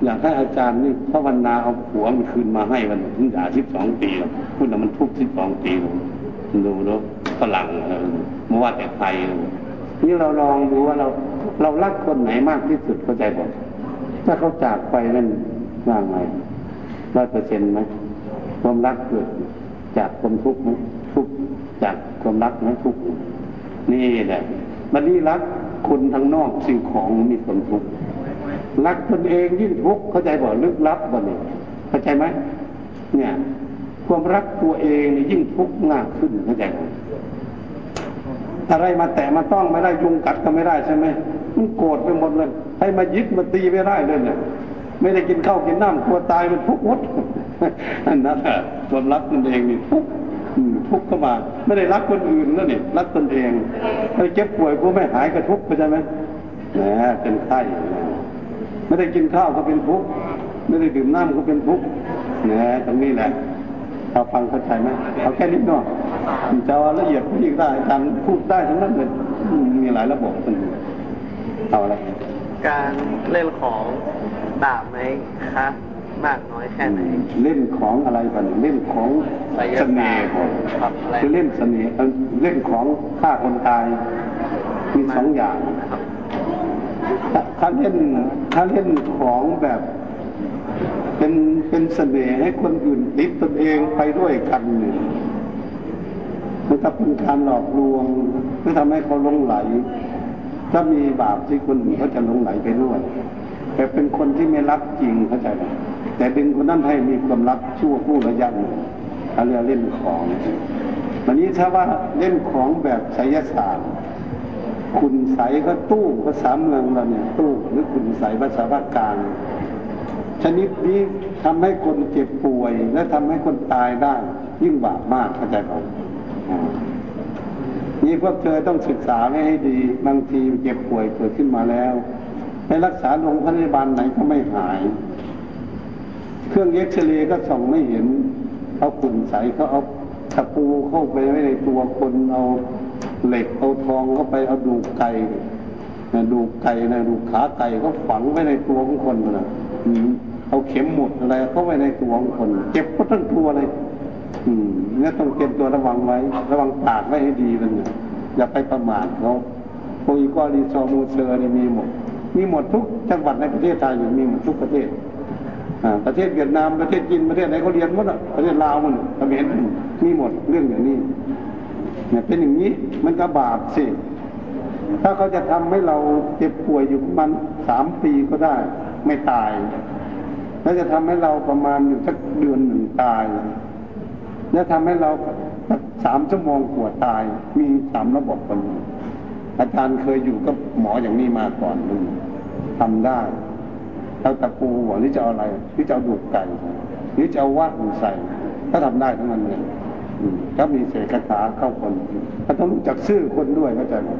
Speaker 1: อยากให้อาจารย์นี่ภาวนาเอาผัวมันคืนมาให้มันถึงด่าสิบสองปีพูดว่ามันทุกสิบสองปีแล้วดูแล้ฝรั่งเมื่อว่าแต่ไทยนี่เราลองดูว่าเราเรารักคนไหนมากที่สุดเข้าใจบ่ถ้าเขาจากไปนั่นว่างไงร้อยเปอร์เซ็นต์ไหมความรักเกิดจากความทุกข์ไหมทุกข์จากความรักไหมทุกข์นี่แหละมันนี่รักคนทางนอกสิ่งของมีความทุกข์ รักตนเองยิ่งทุกข์เข้าใจบ่ลึกลับบ่เนี่ยเข้าใจไหมเนี่ย ความรักตัวเองนี่ยิ่งทุกข์มากขึ้นเข้าใจไหมอะไรมาแตะมาต้องไม่ได้ยุงกัดก็ไม่ได้ใช่ไหมมันโกรธไปหมดเลยให้มายึดมาตีไม่ได้เลยเนี่ยไม่ได้กินข้าวกินน้ำกลัวตายมันทุกข์หมดนั่นแหละความรักตนเองนี่ทุกข์ทุกข์เข้ามาไม่ได้รักคนอื่นแล้วนี่รักตนเองไม่เจ็บป่วยกูไม่หายก็ทุกข์เข้าใจไหมแหมเป็นไข้ ไม่ได้กินข้าวก็เป็นทุกข์ไม่ได้ดื่มน้ำก็เป็นทุกข์เนี่ยตรงนี้แหละเราฟังเข้าใจไหมเอาแค่นิดหน่อยจะเอาละเอียดพูดได้การพูดได้ทั้งนั้นเลยมีหลายระบบมันเอาอะไร
Speaker 2: การเล่นของบาปไหมคะมากน้อยแค่ไหน
Speaker 1: เล่นของอะไรกันเล่นของเสน่ห์ก่อน
Speaker 2: ครับอะไร
Speaker 1: คือเล่นเสน่ห์เอ่อเล่นของฆ่าคนตายมีสองอย่าง
Speaker 2: ครับ
Speaker 1: ถ้าเล่นถ้าเล่นของแบบเป็นเป็นเสน่ห์ให้คนอื่นติดตนเองไปด้วยกันเนี่ยมันจะเป็นการหลอกลวงเพื่อทำให้เขาลงไหล ถ้ามีบาปที่คนอื่นเขาจะลงไหลไปด้วย แต่เป็นคนที่ไม่รักจริงเข้าใจไหมแต่ดึงคนนั้นให้มีความรักชั่วผู้ระยะหนึ่งเขาเรียกเล่นของวันนี้ถ้าว่าเล่นของแบบไสยศาสตร์ คุณใสก็ตู้ภาษาเมืองเราเนี่ยตู้หรือคุณใสภาษาภาคกลาง ชนิดนี้ทำให้คนเจ็บป่วย และทำให้คนตายได้ยิ่งบาปมากเข้าใจไหมอ่านี่พวกเธอต้องศึกษาไว้ให้ดี บางทีเจ็บป่วยเกิดขึ้นมาแล้วไปรักษาโรงพยาบาลไหนก็ไม่หาย เครื่องเอ็กซเรย์ก็ส่องไม่เห็นเอาขุ่นใสเขาเอาตะปูเข้าไปไว้ในตัวคนเอา เหล็กเอาทองเข้าไปเอาดูกไก่ดูกไก่นะดูขาไก่เขาฝังไว้ในตัวของคนนะเอาเข็มหมุดอะไรเข้าไว้ในตัวของคน เจ็บก็ทั้งตัวเลย อืมเนี่ยต้องเตรียมตัวระวังไว้ ระวังปากไว้ให้ดีมันเนี่ยอย่าไปประมาทเขาโปรอีก้อลีซอมูเซอร์นี่มีหมด มีหมดทุกจังหวัดในประเทศไทยอยู่มีหมดทุกประเทศอ่าประเทศเวียดนามประเทศจีนประเทศไหนเขาเรียนหมดอะประเทศลาวมันเขมรมีหมดเรื่องอย่างนี้ เนี่ยเป็นอย่างนี้มันก็บาปสิ ถ้าเขาจะทำให้เราเจ็บป่วยอยู่ประมาณสามปีก็ได้ ไม่ตาย แล้วจะทำให้เราประมาณอยู่สักเดือนหนึ่งตาย แล้วทำให้เราสามชั่วโมงปวดตาย มีสามระบบคนอาจารย์เคยอยู่กับหมออย่างนี้มาก่อนหนึ่งทำได้เอาตะปูหัวหรือจะเอาอะไรหรือจะเอาดูกไก่หรือจะเอาว่านใส่ก็ทำได้ทั้งนั้นเลย ถ้ามีเศษคาถาเข้าคนเขาต้องรู้จักชื่อคนด้วยเข้าใจไหม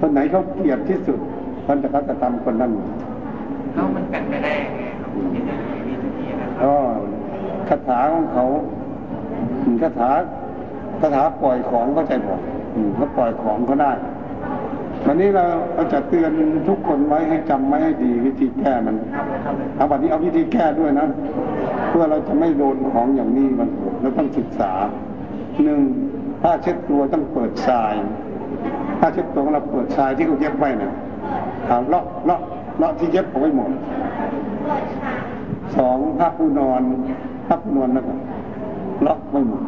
Speaker 1: คนไหนเขาเกลียดที่สุดคนจะเขาจะทำคนนั้น
Speaker 2: แล้วมันเป็นไปได้ยังไงครับที่จะมีวิธีนะครับ
Speaker 1: ก็คาถาของเขาอืมคาถาคาถาปล่อยของเข้าใจบอกอืมเขาปล่อยของเขาได้วันนี้เราเราจะเตือนทุกคนไว้ให้จำไว้ให้ดีวิธีแก้มัน
Speaker 2: ทำเลยทำเลย
Speaker 1: เอาวันนี้เอาวิธีแก้ด้วยนะ เพื่อเราจะไม่โดนของอย่างนี้มันเราต้องศึกษา หนึ่งถ้าเช็ดตัวต้องเปิดทรายถ้าเช็ดตัวของเราเปิดทรายที่เขาเย็บไว้นะเอาเลาะเลาะเลาะที่เย็บเอาไว้หมดสองผ้าปูนอนผ้าปูนอนแล้วก็เลาะไว้หมด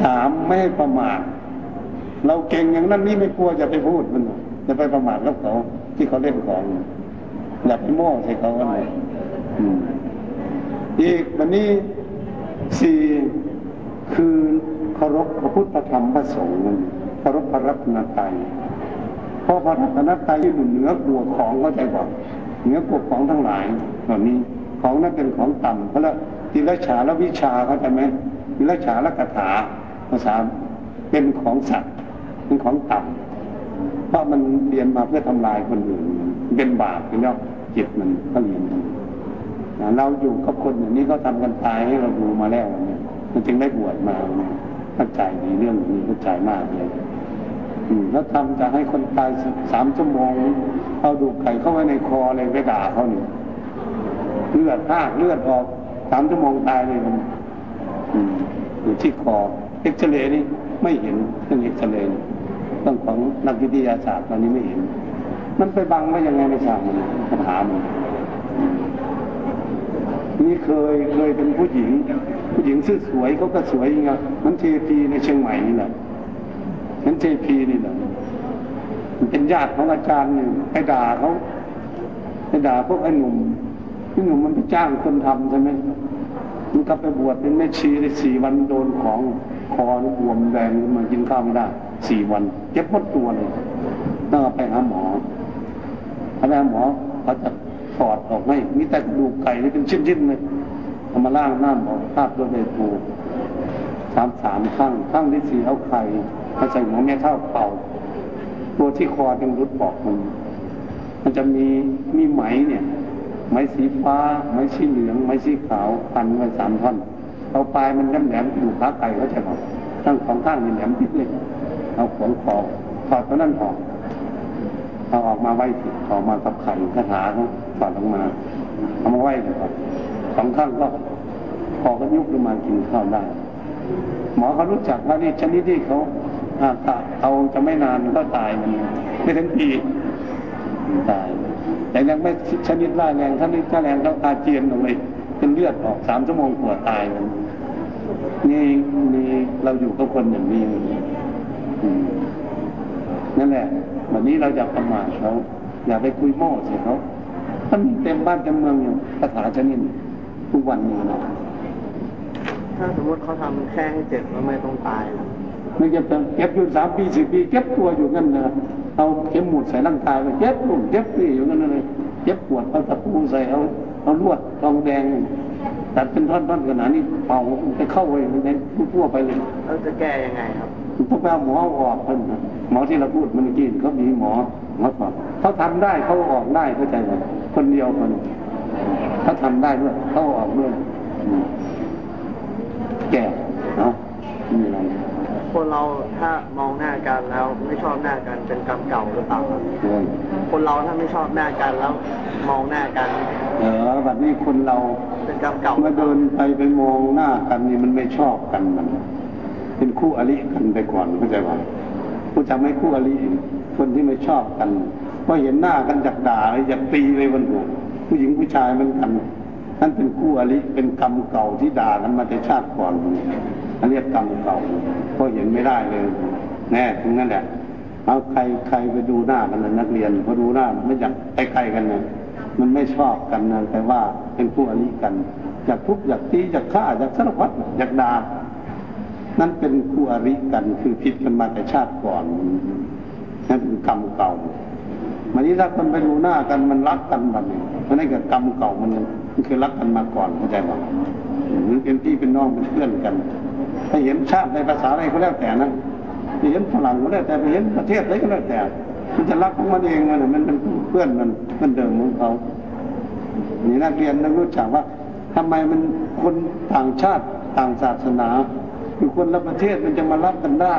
Speaker 1: สามไม่ให้ประมาทเราเก่งอย่างนั้นนี่ไม่กลัวจะไปพูดมันจะไปประมาทกับเขาที่เขาเล่นของอย่าไปโม้ใส่เขากันเลยอีกวันนี้สี่คือ เคารพพระพุทธธรรมพระสงฆ์เคารพพระรัตนตรัยเพราะพระรัตนตรัยอยู่เหนือกลัวของเข้าใจบอกเหนือกลัวของทั้งหลายเหล่านี้ของนั้นเป็นของต่ำเพราะละติรฉาและวิชาเข้าใจไหมติรฉาและคาถาภาษาเป็นของสัตว์เป็นของต่ำเพราะมันเรียนมาเพื่อทำลายคนอื่นเป็นบาปเป็นยอดจิตมันก็เรียนเราอยู่กับคนอย่างนี้เขาทากันตายให้เราดูมาแล้วเนี่ยมันจึงได้บวชมาเข้าใจในเรื่องนี้เข้าใจมากเลยแล้วทำจะให้คนตายสามชั่วโมงเอาดูไข่เข้าไว้ในคอเลยไปด่าเขาเนี่ยเลือดหากเลือดออกสามชั่วโมงตายเลยมันอยู่ที่คอเอ็กซเรย์นี่ไม่เห็นเรื่องเอ็กซเรย์ต้องของนักวิทยาศาสตร์ตอนนี้ไม่เห็น มันไปบังไว้ยังไงไม่ทราบมันปัญหามันนี่เคยเคยเป็นผู้หญิง ผู้หญิงซื่อสวยเขาก็สวยจริงมันเทพีในเชียงใหม่นี่แหละมันเทพีนี่แหละมันเป็นญาติของอาจารย์หนึ่งไปด่าเขาไปด่าพวกไอ้หนุ่มพี่หนุ่มมันไปจ้างคนทำใช่ไหมมันก็ไปบวชเป็นแม่ชีได้สี่วันโดนของคอบวมแดงมากินข้าวไม่ได้สี่วันเจ็บปวดตัวเลยต้องไปหาหมอพาไปหาหมอเขาจะถอดออกให้มีแต่กระดูกไก่ที่เป็นชิ้นๆเลย เอามาล่างน้ำออกภาพด้วยเบปูสามสามข้างข้างที่สี่เอาไข่มาใส่หัวแม่เท่าเป่า ตัวที่คอยังรุดบอกมันมันจะมีมีไหมเนี่ยไม้สีฟ้า ไม้สีเหลือง ไม้สีขาวพันไว้สามท่อนเอาปลายมันแหลมๆอยู่ขาไก่เขาจะบอกตั้งสองข้างนี่แหลมพิษเลยเอาขวงคอถอดตัวนั้นออกเอาออกมาไว้ออกมากับไข่คาถาเขาถอดออกมาเอามาไว้ก่อน สองข้างก็พอก็ยุบขึ้นมากินข้าวได้ หมอเขารู้จักว่านี่ชนิดที่เขาเอาจะไม่นานก็ตายมันไม่ถึงปีตาย แต่ยังไม่ชนิดร้ายแรงถ้านี่ถ้าแรงต้องอาเจียนลงเลยเป็นเลือดออกสามชั่วโมงกว่าตายมันนี่นี่เราอยู่กับคนอย่างนี้นั่นแหละวันนี้เราจะประมาทเขา อย่าไปคุยโม้ใส่เขามันเต็มบ้านเต็มเมืองอยู่ภาษาชนิด ทุกวันนี้นะ
Speaker 2: ถ้าสมมติเขาทำแค่ให้เจ็บแล้วไม่ต้องตายนะ
Speaker 1: ไม่เก็บเก็บอยู่สามปีสิบปีเก็บตัวอยู่นั่นนะเอาเข็มหมุดใส่ร่างกายไปเจ็บปุ่มเจ็บปีอยู่นั่นเลยเจ็บปวดเอาตะปูใส่เอาเอาลวดทองแดงตัดเป็นท่อนๆขนาดนี้เป่าไปเข้าไปในทั่วไปเลย
Speaker 2: แล้วจะแก้ยังไงครับ
Speaker 1: ต้องไปเอาหมอออกคนหมอที่เราพูดมันกินเขามีหมอหมอสอนเขาทำได้เขาออกได้เข้าใจไหมคนเดียวคน เขาทำได้ด้วย เขาออกด้วยแก่เนาะมีอะไร
Speaker 2: คนเราถ้ามองหน้ากันแล้วไม่ชอบหน้ากันเป็นกรรมเก่าหรือเปล่าครับ
Speaker 1: เออ
Speaker 2: คนเราถ้าไม่ชอบหน้ากันแล้ว มองหน้ากัน
Speaker 1: เออแบบนี้คนเรา
Speaker 2: เป็นกรรมเก่า
Speaker 1: เมื่อเดินไปไปมองหน้ากันนี่มันไม่ชอบกันมัน เป็นคู่อริกันไปก่อนเข้าใจป่ะผู้จำไม่คู่อริคนที่ไม่ชอบกันพอเห็นหน้ากันจากด่าเลยอยากตีเลยวันหัว ผู้หญิงผู้ชายเหมันกันนั่นเป็นคู่อริเป็นกรรมเก่าที่ด่ากันมาแต่ชาติก่อนอันเรียกกรรมเก่าเพราะเห็นไม่ได้เลย แน่ตรงนั้นแหละเอาใครใครไปดูหน้ากันนะนักเรียนพอดูหน้าไม่อยากใกล้ๆกันนะมันไม่ชอบกันนะแต่ว่าเป็นคู่อริกันอยากทุบอยากตีอยากฆ่าอยากสารพัดอยากด่านั่นเป็นคู่อริกันคือผิดกันมาแต่ชาติก่อนนั่นเป็นกรรมเก่า วันนี้ถ้าคนไปดูหน้ากันมันรักกันแบบนี้เพราะนั่นคือกรรมเก่ามันมันคือรักกันมาก่อนเข้าใจป่ะหรือเป็นพี่เป็นน้องเป็นเพื่อนกัน ถ้าเห็นชาติในภาษาอะไรก็แล้วแต่นะไปเห็นฝรั่งก็แล้วแต่ไปเห็นประเทศอะไรก็แล้วแต่ มันจะรักของมันเองมันมันเป็นเพื่อนมันมันเดิมของเขานี่นักเรียนต้องรู้จักว่าทำไมมันคนต่างชาติต่างศาสนาคือคนละประเทศมันจะมารับกันได้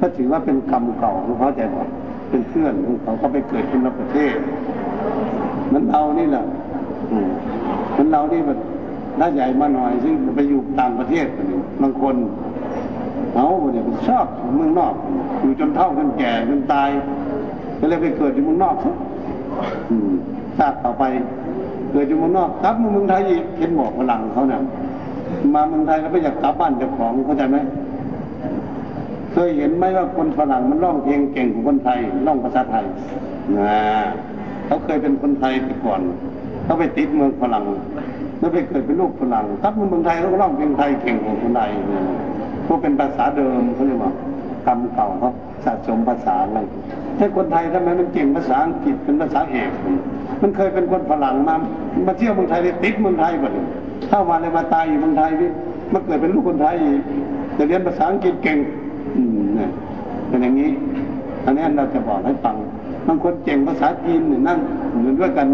Speaker 1: ก็ถือว่าเป็นกรรมเก่าเขาใจบอก เป็นเพื่อนของเขาเขาไปเกิดคนละประเทศ มันเรานี่แหละมันเรานี่แบบถ้าใหญ่มาหน่อยซึ่งไปอยู่ต่างประเทศบางคนเอาเนี่ยชอบเมืองนอก อยู่จนเฒ่าจนแก่จนตายก็เลยไปเกิดอยู่เมืองนอกซะชาติต่อไปเกิดอยู่เมืองนอกกลับมาเมืองไทยอีกเห็นบอกฝรั่งเขาเนี่ยมาเมืองไทยแล้วไม่อยากกลับบ้านเจ้าของเข้าใจไหม เคยเห็นไหมว่าคนฝรั่งมันร้องเพลงเก่งกว่าคนไทยร้องภาษาไทยนะเขาเคยเป็นคนไทยแต่ก่อนเขาไปติดเมืองฝรั่งแล้วไปเกิดเป็นลูกฝรั่งกลับมาเมืองไทยเขาก็ร้องเพลงไทยเก่งกว่าคนไทยเพราะเป็นภาษาเดิมเขาเรียกว่ากรรมเก่าเขาสะสมภาษาอะไรถ้าคนไทยทำไมมันเก่งภาษาอังกฤษเป็นภาษาเอกมันเคยเป็นคนฝรั่งมามาเที่ยวเมืองไทยเลยติดเมืองไทยหมดเลยเข้ามาเลยมาตายอยู่เมืองไทยนี่มาเกิดเป็นลูกคนไทยอีกแต่เรียนภาษาอังกฤษเก่ง อืมเนี่เป็นอย่างนี้ อันนี้เราจะบอกให้ฟังบางคนเก่งภาษาจีนเนี่ยนั่งเหมือนด้วยกัน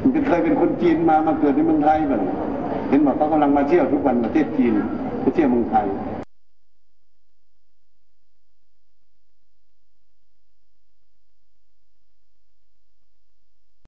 Speaker 1: มันเคยเป็นคนจีนมามาเกิดในเมืองไทยแบบเห็นบอกเขากำลังมาเที่ยวทุกวันประเทศจีนไปเที่ยวเมืองไทย